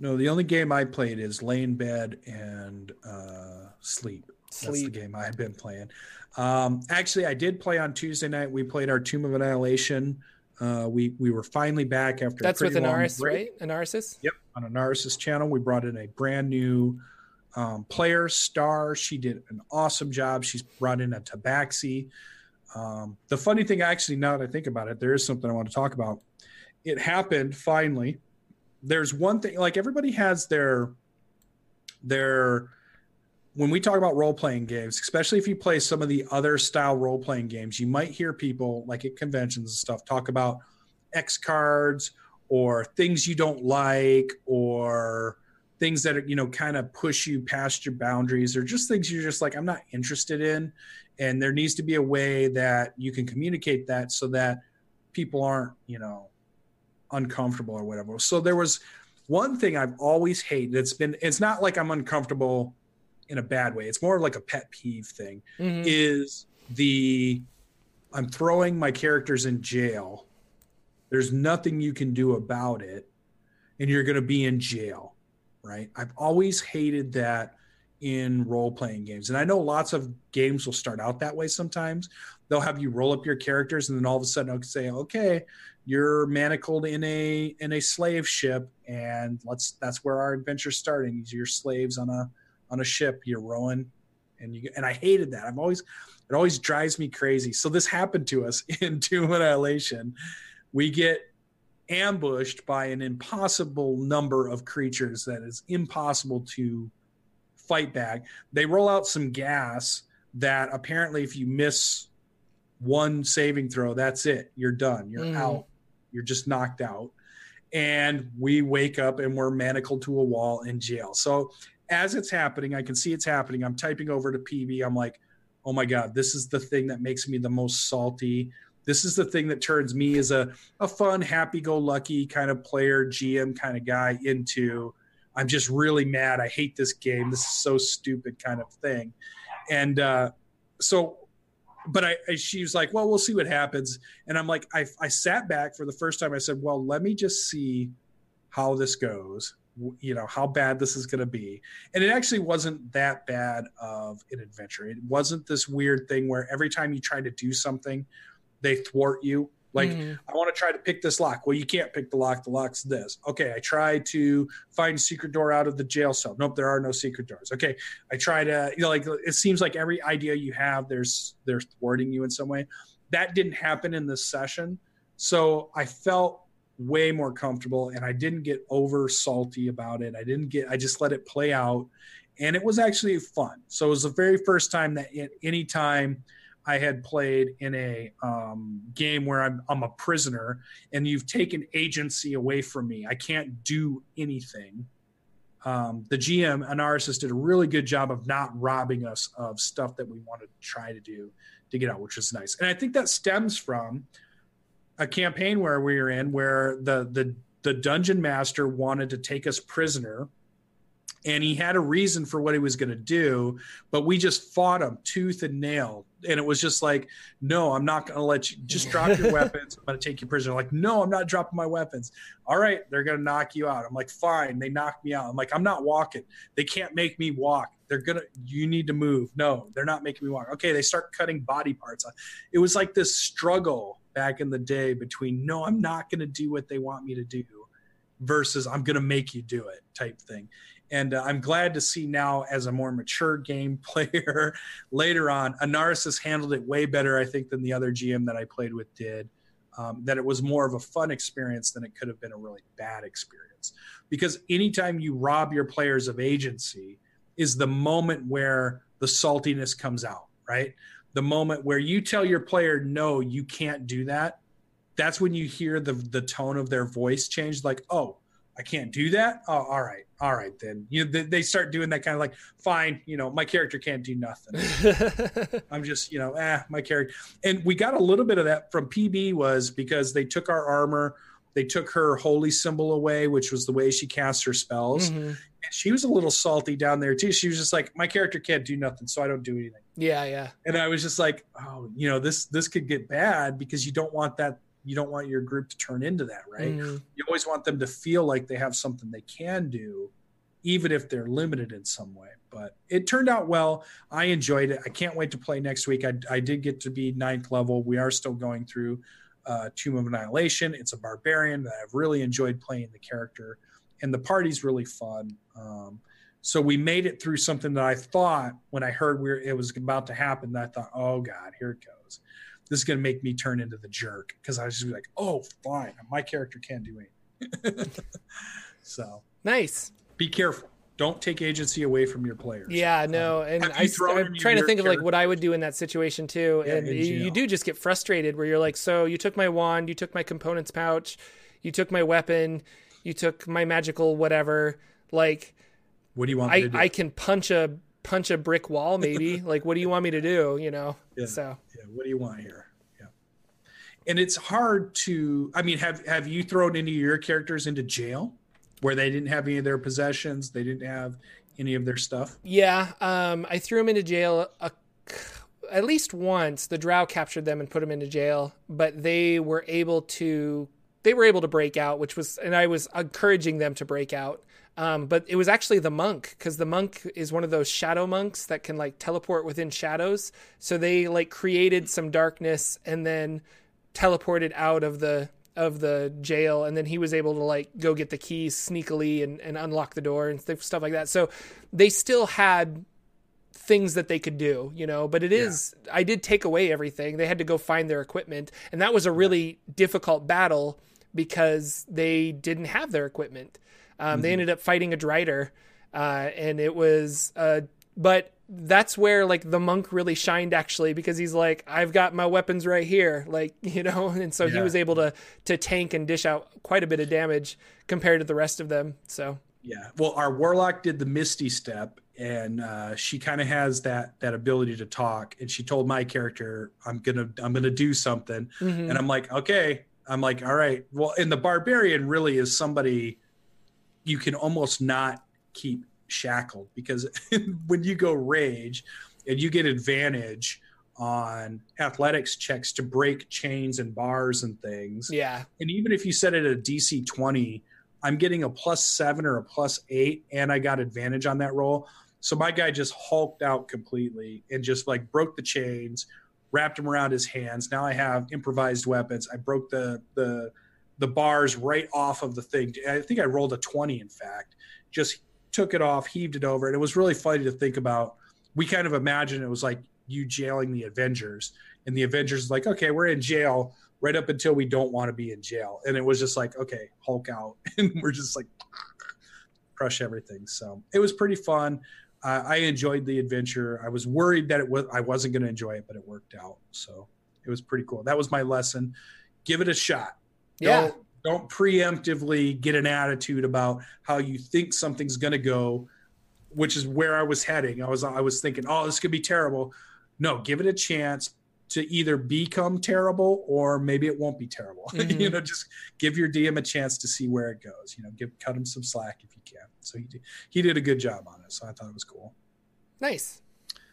no the only game i played is lay in bed and uh, sleep That's the game I've been playing. Um, actually, I did play on Tuesday night. We played our Tomb of Annihilation. Uh, we we were finally back after. That's with Anaris, break. right? Anaris. Yep, on Anaris's channel. We brought in a brand new um, player, Star. She did an awesome job. She's brought in a Tabaxi. Um, the funny thing, actually, now that I think about it, there is something I want to talk about. It happened finally. There's one thing, like everybody has their their when we talk about role playing games, especially if you play some of the other style role playing games, you might hear people like at conventions and stuff talk about X cards or things you don't like or things that are, you know kind of push you past your boundaries or just things you're just like I'm not interested in and there needs to be a way that you can communicate that so that people aren't, you know, uncomfortable or whatever. So there was one thing I've always hated. It's been it's not like I'm uncomfortable in a bad way. It's more like a pet peeve thing Mhm. is the I'm throwing my characters in jail. There's nothing you can do about it and you're going to be in jail, right? I've always hated that in role playing games. And I know lots of games will start out that way sometimes. They'll have you roll up your characters and then all of a sudden they'll say, "Okay, you're manacled in a in a slave ship and let's that's where our adventure's starting. You're slaves on a on a ship, you're rowing and you and I hated that. I've always it always drives me crazy. So this happened to us *laughs* in Tomb of Annihilation. We get ambushed by an impossible number of creatures that is impossible to fight back. They roll out some gas that apparently if you miss one saving throw, that's it. You're done. You're Mhm. out. You're just knocked out. And we wake up and we're manacled to a wall in jail. So as it's happening, I can see it's happening. I'm typing over to PB. I'm like, oh my God, this is the thing that makes me the most salty. This is the thing that turns me as a, a fun, happy go lucky kind of player, GM kind of guy into I'm just really mad. I hate this game. This is so stupid kind of thing. And uh, so, but I, I, she was like, well, we'll see what happens. And I'm like, I, I sat back for the first time. I said, well, let me just see how this goes you know how bad this is going to be. And it actually wasn't that bad of an adventure. It wasn't this weird thing where every time you try to do something they thwart you. Like Mhm. i want to try to pick this lock. Well you can't pick the lock. The lock's this. Okay i try to find a secret door out of the jail cell. Nope there are no secret doors. Okay i try to you know like it seems like every idea you have there's they're thwarting you in some way. That didn't happen in this session. So i felt way more comfortable and I didn't get over salty about it. I didn't get I just let it play out and it was actually fun. So it was the very first time that at any time I had played in a um, game where I'm, I'm a prisoner and you've taken agency away from me. I can't do anything. Um, the GM, Anaris, did a really good job of not robbing us of stuff that we wanted to try to do to get out, which was nice. And I think that stems from a campaign where we were in where the the the dungeon master wanted to take us prisoner and he had a reason for what he was going to do but we just fought him tooth and nail. And it was just like no i'm not going to let you just drop your *laughs* weapons i'm going to take you prisoner. Like no i'm not dropping my weapons. All right they're going to knock you out. I'm like fine they knocked me out. I'm like i'm not walking. They can't make me walk. They're going to you need to move. No they're not making me walk. Okay they start cutting body parts. It was like this struggle back in the day between no, I'm not going to do what they want me to do versus I'm going to make you do it type thing. And uh, I'm glad to see now, as a more mature game *laughs* player later on, Anaris has handled it way better, I think, than the other GM that I played with did. Um, that it was more of a fun experience than it could have been a really bad experience. Because anytime you rob your players of agency, is the moment where the saltiness comes out, right? The moment where you tell your player no you can't do that that's when you hear the the tone of their voice change like oh i can't do that? Oh all right all right then. You know, they, start doing that kind of like fine you know my character can't do nothing. *laughs* I'm just you know eh my character and we got a little bit of that from pb was because they took our armor they took her holy symbol away which was the way she cast her spells. Mm-hmm. And she was a little salty down there too she was just like my character can't do nothing so i don't do anything yeah, yeah. And I was just like, oh, you know, this this could get bad because you don't want that you don't want your group to turn into that, right? Mm. You always want them to feel like they have something they can do even if they're limited in some way. But it turned out well. I enjoyed it. I can't wait to play next week. I, I did get to be ninth level. We are still going through uh, Tomb of Annihilation. It's a barbarian that I've really enjoyed playing the character, and the party's really fun. Um, so we made it through something that I thought when I heard we it was about to happen, that I thought, oh God, here it goes. This is going to make me turn into the jerk because I was just like, oh, fine, my character can't do anything. *laughs* so nice. Be careful. Don't take agency away from your players. Yeah, no, um, and I, am trying to think of like what I would do in that situation too. Yeah, and you, you do just get frustrated where you're like, so you took my wand, you took my components pouch, you took my weapon, you took my magical whatever. Like, what do you want I, I can punch a punch a brick wall, maybe. *laughs* like, what do you want me to do? You know. Yeah. So. Yeah. What do you want here? Yeah. And it's hard to. I mean, have have you thrown any of your characters into jail where they didn't have any of their possessions? They didn't have any of their stuff. Yeah. Um. I threw them into jail. A, at least once. The Drow captured them and put them into jail, but they were able to. They were able to break out, which was, and I was encouraging them to break out. Um, but it was actually the monk because the monk is one of those shadow monks that can like teleport within shadows. So they like created some darkness and then teleported out of the of the jail and then he was able to like go get the keys sneakily and, and unlock the door and stuff like that so they still had things that they could do you know but it is yeah. i did take away everything they had to go find their equipment and that was a really difficult battle because they didn't have their equipment um, mm-hmm. They ended up fighting a Drider, uh, and it was, uh, but that's where like the monk really shined actually because he's like, I've got my weapons right here, *laughs* like you know, *laughs* and so yeah. he was able to to tank and dish out quite a bit of damage compared to the rest of them. So yeah, well, our warlock did the Misty Step, and uh, she kind of has that that ability to talk. And she told my character, "I'm gonna I'm gonna do something," mm-hmm. and I'm like, okay. I'm like, all right. Well, and the barbarian really is somebody you can almost not keep shackled because *laughs* when you go rage and you get advantage on athletics checks to break chains and bars and things. Yeah. And even if you set it at a DC 20, I'm getting a plus seven or a plus eight, and I got advantage on that roll. So my guy just hulked out completely and just like broke the chains, wrapped them around his hands. Now I have improvised weapons. I broke the the the bars right off of the thing. I think I rolled a 20, in fact, just took it off, heaved it over. And it was really funny to think about. We kind of imagined it was like you jailing the Avengers, and the Avengers is like, okay, we're in jail right up until we don't want to be in jail. And it was just like, okay, Hulk out. *laughs* And we're just like, crush everything. So it was pretty fun. I, I enjoyed the adventure. I was worried that it was I wasn't going to enjoy it, but it worked out. So it was pretty cool. That was my lesson. Give it a shot. Yeah. Don't, don't preemptively get an attitude about how you think something's going to go, which is where I was heading. I was I was thinking, oh, this could be terrible. No, give it a chance to either become terrible or maybe it won't be terrible. Mhm. *laughs* you know, just give your DM a chance to see where it goes. You know, give cut him some slack if you can. So he did, he did a good job on it. So I thought it was cool. Nice.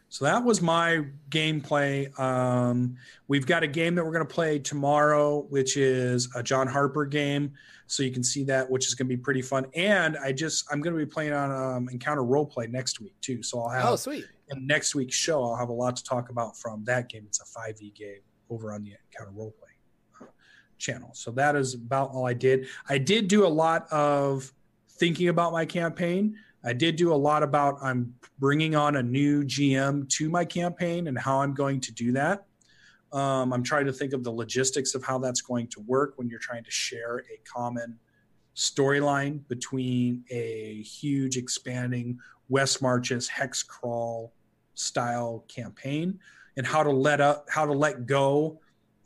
So that was my gameplay. Um, we've got a game that we're going to play tomorrow, which is a John Harper game. So you can see that, which is going to be pretty fun. And I just I'm going to be playing on um, Encounter Roleplay next week too. So I'll have Oh, sweet. in next week's show. I'll have a lot to talk about from that game. It's a 5e game over on the Encounter Roleplay uh, channel. So that is about all I did. I did do a lot of thinking about my campaign. I did do a lot about I'm bringing on a new GM to my campaign and how I'm going to do that. Um, I'm trying to think of the logistics of how that's going to work when you're trying to share a common storyline between a huge expanding West Marches hex crawl style campaign and how to let up how to let go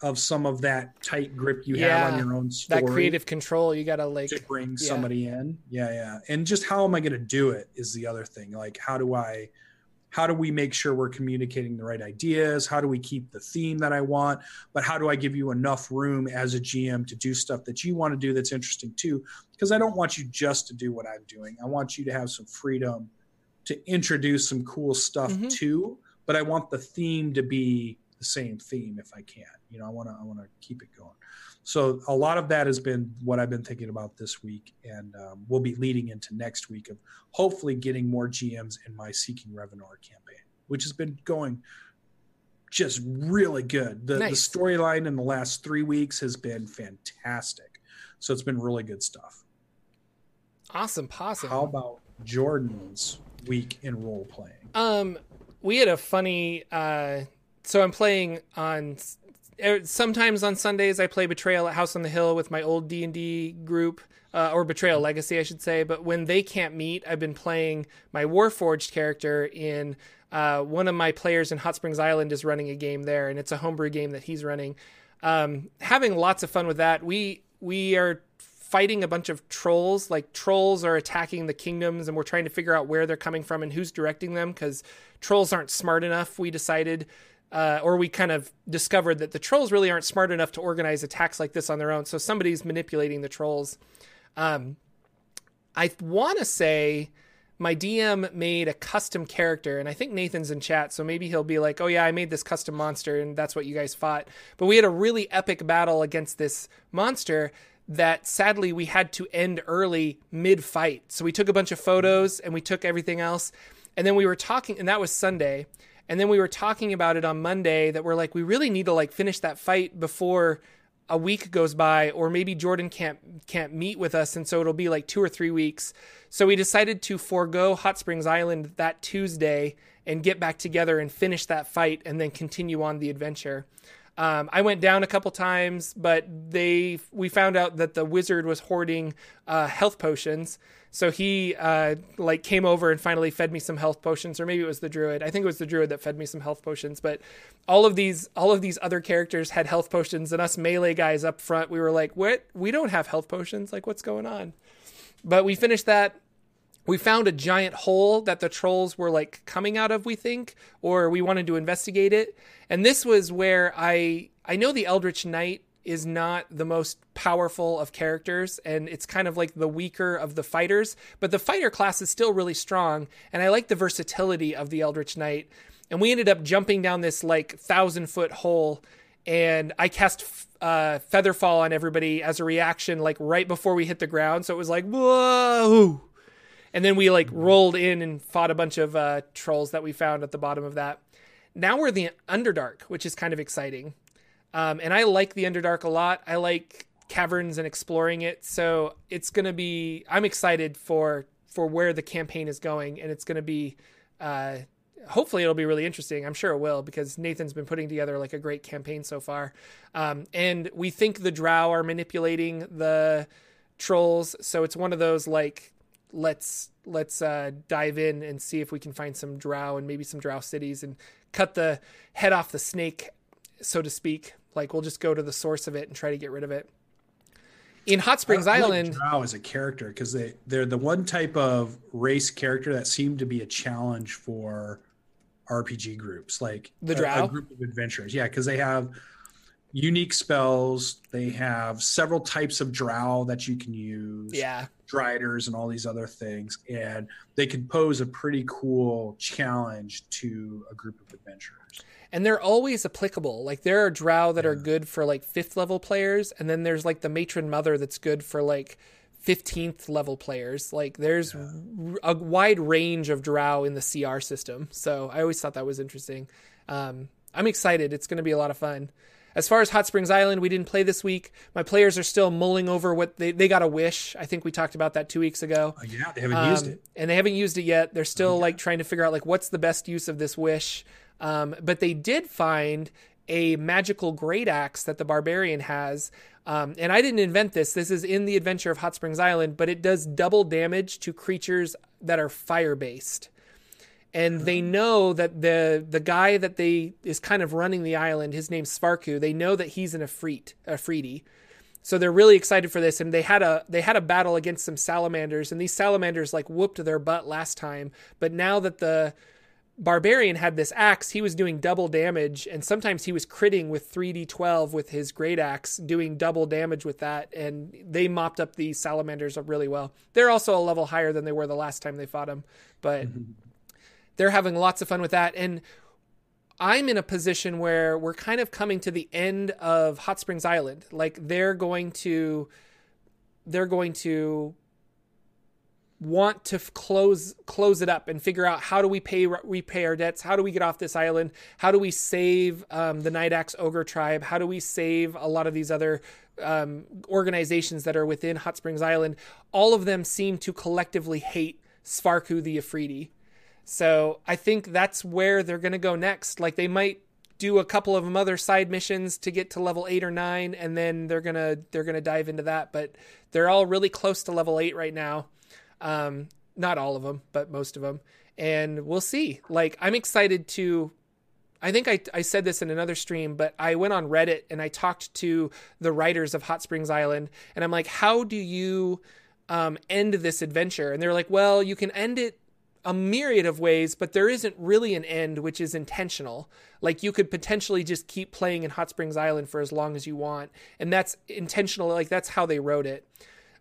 of some of that tight grip you have on your own story That creative control, you gotta like. to bring yeah. somebody in. Yeah, yeah. And just how am I going to do it is the other thing. Like how do I how do we make sure we're communicating the right ideas? How do we keep the theme that I want? But how do I give you enough room as a GM to do stuff that you want to do that's interesting too? Because I don't want you just to do what I'm doing. I want you to have some freedom to introduce some cool stuff Mhm. too, but I want the theme to be the same theme if I can. You know, I want to I want to keep it going. So a lot of that has been what I've been thinking about this week, and um, we'll be leading into next week of hopefully getting more GMs in my Seeking Revenor campaign, which has been going just really good. The, Nice. the storyline in the last three weeks has been fantastic, so it's been really good stuff. Awesome, possum. How about Jordan's week in role playing? Um, we had a funny. Uh, so I'm playing on. Er, Sometimes on Sundays I play Betrayal at House on the Hill with my old D and D group, uh, or Betrayal Legacy, I should say. But when they can't meet, I've been playing my Warforged character in. Uh, one of my players in Hot Springs Island is running a game there, and it's a homebrew game that he's running. Um, having lots of fun with that. We we are fighting a bunch of trolls. Like trolls are attacking the kingdoms, and we're trying to figure out where they're coming from and who's directing them because trolls aren't smart enough. We decided, uh, or we kind of discovered that the trolls really aren't smart enough to organize attacks like this on their own. So somebody's manipulating the trolls. Um, I want to say my DM made a custom character, and I think Nathan's in chat, so maybe he'll be like, "Oh yeah, I made this custom monster, and that's what you guys fought." But we had a really epic battle against this monster that sadly we had to end early mid-fight. So we took a bunch of photos and we took everything else, and then we were talking, and that was Sunday, and then we were talking about it on Monday that we're like, we really need to like finish that fight before a week goes by or maybe Jordan can't can't meet with us and so it'll be like 2 or 3 weeks. So we decided to forego Hot Springs Island that Tuesday and get back together and finish that fight and then continue on the adventure. Um, I went down a couple times, but they we found out that the wizard was hoarding uh, health potions. So he uh, like came over and finally fed me some health potions, or maybe it was the druid. I think it was the druid that fed me some health potions. But all of these all of these other characters had health potions, and us melee guys up front, we were like, "What? We don't have health potions. Like, what's going on?" But we finished that we found a giant hole that the trolls were like coming out of we think or we wanted to investigate it and this was where i i know the eldritch knight is not the most powerful of characters and it's kind of like the weaker of the fighters but the fighter class is still really strong and i like the versatility of the eldritch knight and we ended up jumping down this like thousand foot hole and I cast uh, Featherfall on everybody as a reaction, like right before we hit the ground. So it was like, whoa. And then we like rolled in and fought a bunch of uh, trolls that we found at the bottom of that. Now we're the Underdark, which is kind of exciting. Um, and I like the Underdark a lot. I like caverns and exploring it. So it's to be, I'm excited for, for where the campaign is going. And it's to be, uh, hopefully it'll be really interesting. I'm sure it will because Nathan's been putting together like a great campaign so far. Um, and we think the drow are manipulating the trolls. So it's one of those like let's let's uh, dive in and see if we can find some drow and maybe some drow cities and cut the head off the snake, so to speak. Like we'll just go to the source of it and try to get rid of it. In Hot Springs I like Island, drow as a character because they they're the one type of race character that seemed to be a challenge for RPG groups, like The a- drow? a, group of adventurers. Yeah, because they have unique spells. They have several types of drow that you can use. yeah, driders and all these other things and they can pose a pretty cool challenge to a group of adventurers and they're always applicable. Like there are drow that are good for like fifth level players, and then there's like the matron mother that's good for like 15th level players. Like there's Yeah. a wide range of drow in the CR system. So I always thought that was interesting. Um, I'm excited. It's going to be a lot of fun. As far as Hot Springs Island, we didn't play this week. My players are still mulling over what they, they got a wish. I think we talked about that two weeks ago. Uh, yeah they haven't used Um, it and they haven't used it yet. They're still Okay. like trying to figure out like what's the best use of this wish. Um, but they did find a magical great axe that the barbarian has. Um, and I didn't invent this. This is in the Adventure of Hot Springs Island, but it does double damage to creatures that are fire based. And mm-hmm. they know that the the guy that they is kind of running the island, his name's Svarku. They know that he's an Efreet, Efreeti. So they're really excited for this, and they had a they had a battle against some salamanders, and these salamanders like whooped their butt last time. But now that the barbarian had this axe, he was doing double damage, and sometimes he was critting with three d twelve with his great axe, doing double damage with that, and they mopped up these salamanders really well. They're also a level higher than they were the last time they fought him, but mm-hmm. They're having lots of fun with that, and. I'm in a position where we're kind of coming to the end of Hot Springs Island. Like they're going to they're going to want to close close it up and figure out how do we pay repay our debts? How do we get off this island? How do we save um, the night axe ogre tribe? How do we save a lot of these other um, organizations that are within hot springs island? All of them seem to collectively hate svarku the efreeti so i think that's where they're going to go next like they might do a couple of them other side missions to get to level 8 or 9 and then they're going to they're going to dive into that but they're all really close to level 8 right now um, not all of them, but most of them. And we'll see. Like, I'm excited to. I think I, I said this in another stream, but I went on Reddit and I talked to the writers of Hot Springs Island, and I'm like, how do you um, end this adventure? And they're like, well, you can end it a myriad of ways, but there isn't really an end which is intentional. Like you could potentially just keep playing in Hot Springs Island for as long as you want, and that's intentional. Like that's how they wrote it.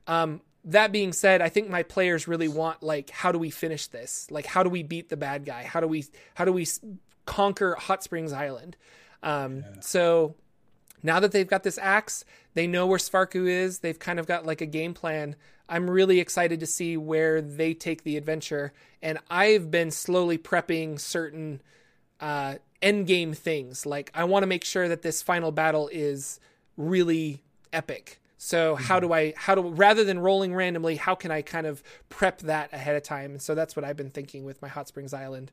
Um, that being said, I think my players really want like how do we finish this? Like how do we beat the bad guy? How do we how do we conquer Hot Springs Island? Um, So now that they've got this axe, they know where Svarku is. They've kind of got like a game plan. I'm really excited to see where they take the adventure. And I've been slowly prepping certain uh, end game things. Like I want to make sure that this final battle is really epic. So how do I how do rather than rolling randomly, how can I kind of prep that ahead of time? And so that's what I've been thinking with my Hot Springs Island.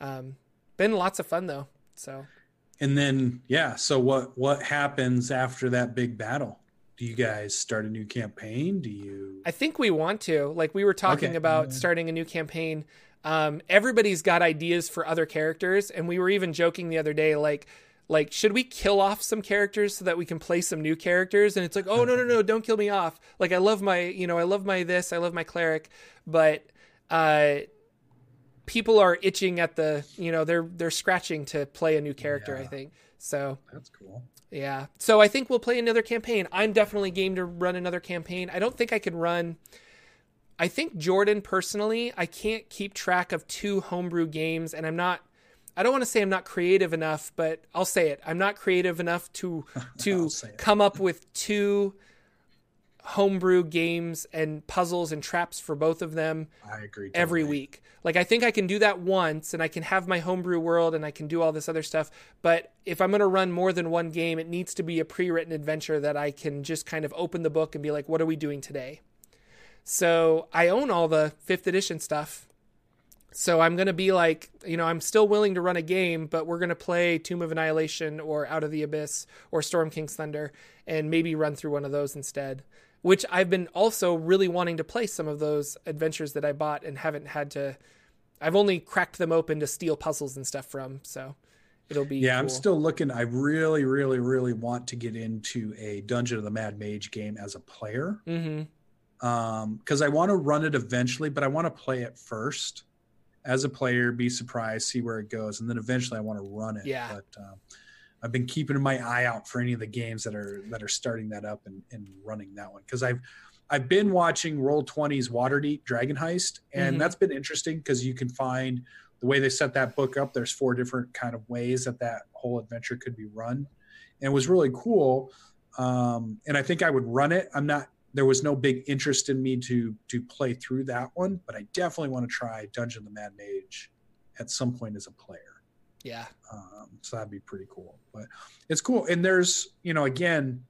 Um, been lots of fun though. So and then yeah so what what happens after that big battle do you guys start a new campaign do you I think we want to. Like we were talking Okay. about Yeah. starting a new campaign. Um, everybody's got ideas for other characters, and we were even joking the other day, like, like should we kill off some characters so that we can play some new characters? And it's like, oh no no no, don't kill me off. Like I love my, you know, I love my this, I love my cleric, but uh, people are itching at the, you know, they're they're scratching to play a new character. I think so. that's cool Yeah. So I think we'll play another campaign. I'm definitely game to run another campaign. I don't think I could run. I think Jordan personally, I can't keep track of two homebrew games, and I'm not. I don't want to say I'm not creative enough, but I'll say it. I'm not creative enough to *laughs* to I'll say it. come up with two homebrew games and puzzles and traps for both of them i agree every week. Like I think I can do that once and I can have my homebrew world and I can do all this other stuff, but if I'm going to run more than one game, it needs to be a pre-written adventure that I can just kind of open the book and be like, what are we doing today? So, I own all the 5th edition stuff. So I'm going to be like, you know, I'm still willing to run a game, but we're going to play Tomb of Annihilation or Out of the Abyss or Storm King's Thunder and maybe run through one of those instead. Which I've been also really wanting to play some of those adventures that I bought and haven't had to. I've only cracked them open to steal puzzles and stuff from. So it'll be. Yeah, cool. I'm still looking. I really, really, really want to get into a Dungeon of the Mad Mage game as a player. Mm-hmm. Um, because I want to run it eventually, but I want to play it first as a player, be surprised, see where it goes, and then eventually I want to run it. Yeah. But um, I've been keeping my eye out for any of the games that are that are starting that up and, and running that one because I've I've been watching Roll20's Waterdeep Dragon Heist, and Mhm. that's been interesting because you can find the way they set that book up. There's four different kind of ways that that whole adventure could be run, and it was really cool. Um, and I think I would run it. I'm not. There was no big interest in me to to play through that one, but I definitely want to try Dungeon the Mad Mage at some point as a player. Yeah. Um, so that'd be pretty cool. But it's cool. And there's, you know, again,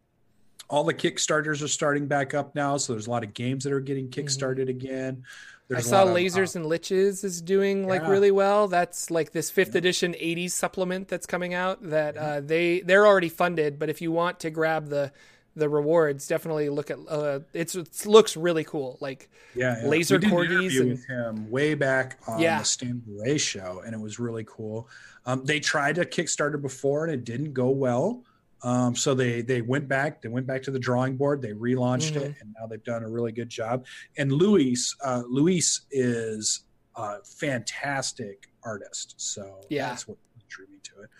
all the Kickstarters are starting back up now. So there's a lot of games that are getting kickstarted again. Mm-hmm. I There's a saw lot of, Lasers uh, and Liches is doing like Yeah. really well. That's like this fifth Yeah. edition 80s supplement that's coming out that uh, they they're already funded, but if you want to grab the the rewards, definitely look at uh, it's it looks really cool. Like yeah, yeah. laser We corgis interview and- with him way back on Yeah. the Stan show, and it was really cool. Um, they tried a Kickstarter before, and it didn't go well. Um, so they they went back. They went back to the drawing board. They relaunched it, and now they've done a really good job. And Luis, uh, Luis is a fantastic artist. So Yeah. that's what drew me to it.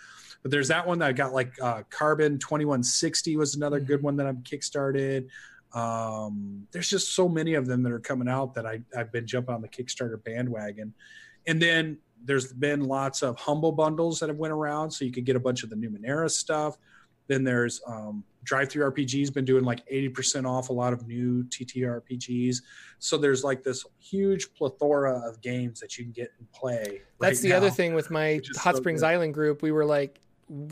But there's that one that I got like uh, Carbon 2160 was another good one that I'm kickstarted. Um, there's just so many of them that are coming out that I, I've been jumping on the Kickstarter bandwagon. And then there's been lots of humble bundles that have went around, so you could get a bunch of the Numenera stuff. Then there's um, DriveThruRPG's been doing like 80% off a lot of new TTRPGs. So there's like this huge plethora of games that you can get and play. that's right the other thing with my Hot so Springs good. Island group. We were like,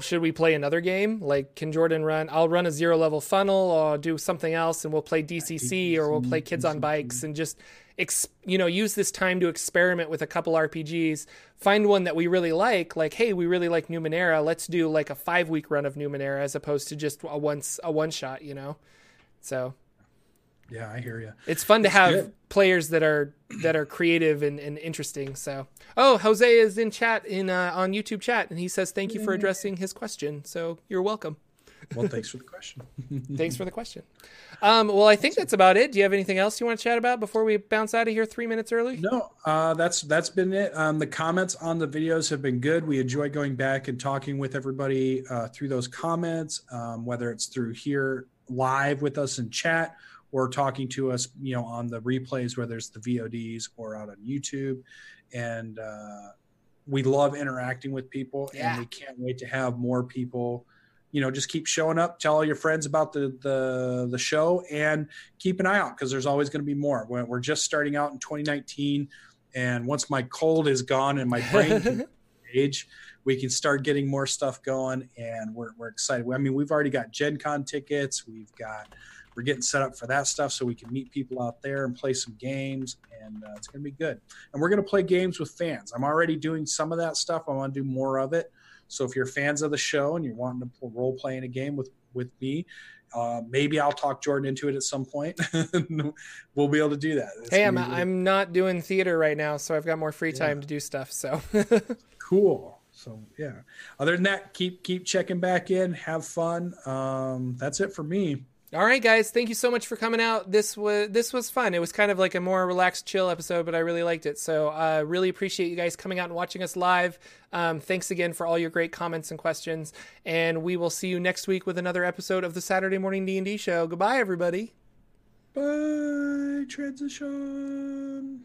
should we play another game? Like, can Jordan run? I'll run a zero level funnel, or do something else, and we'll play DCC, or we'll play Kids on Bikes, and just ex- you know use this time to experiment with a couple RPGs. Find one that we really like. Like, hey, we really like Numenera. Let's do like a five week run of Numenera as opposed to just a once a one shot. You know, so Yeah, I hear you. it's fun to have good. players that are that are creative and, and interesting. So, oh, Jose is in chat in uh, on YouTube chat, and he says thank you for addressing his question. So you're welcome. Well, thanks for the question. *laughs* Thanks for the question. Um, well, I think that's about it. Do you have anything else you want to chat about before we bounce out of here three minutes early? No, uh, that's that's been it. Um, the comments on the videos have been good. We enjoy going back and talking with everybody uh, through those comments, um, whether it's through here live with us in chat or talking to us, you know, on the replays, whether it's the VODs or out on YouTube. And uh, we love interacting with people, Yeah. and we can't wait to have more people. You know, just keep showing up. Tell all your friends about the the the show, and keep an eye out because there's always going to be more. We're, we're just starting out in 2019, and once my cold is gone and my brain *laughs* age, we can start getting more stuff going, and we're we're excited. I mean, we've already got Gen Con tickets. We've got we're getting set up for that stuff so we can meet people out there and play some games, and uh, it's going to be good. And we're going to play games with fans. I'm already doing some of that stuff. I want to do more of it. So if you're fans of the show and you're wanting to role play in a game with with me, uh, maybe I'll talk Jordan into it at some point. *laughs* we'll be able to do that. It's Hey, I'm really I'm not doing theater right now, so I've got more free Yeah. time to do stuff. So *laughs* cool. So yeah. Other than that, keep keep checking back in. Have fun. Um, that's it for me. All right, guys, thank you so much for coming out. This was this was fun. It was kind of like a more relaxed, chill episode, but I really liked it. So, uh, really appreciate you guys coming out and watching us live. Um, thanks again for all your great comments and questions, and we will see you next week with another episode of the Saturday Morning D and D Show. Goodbye, everybody. Bye. Transition.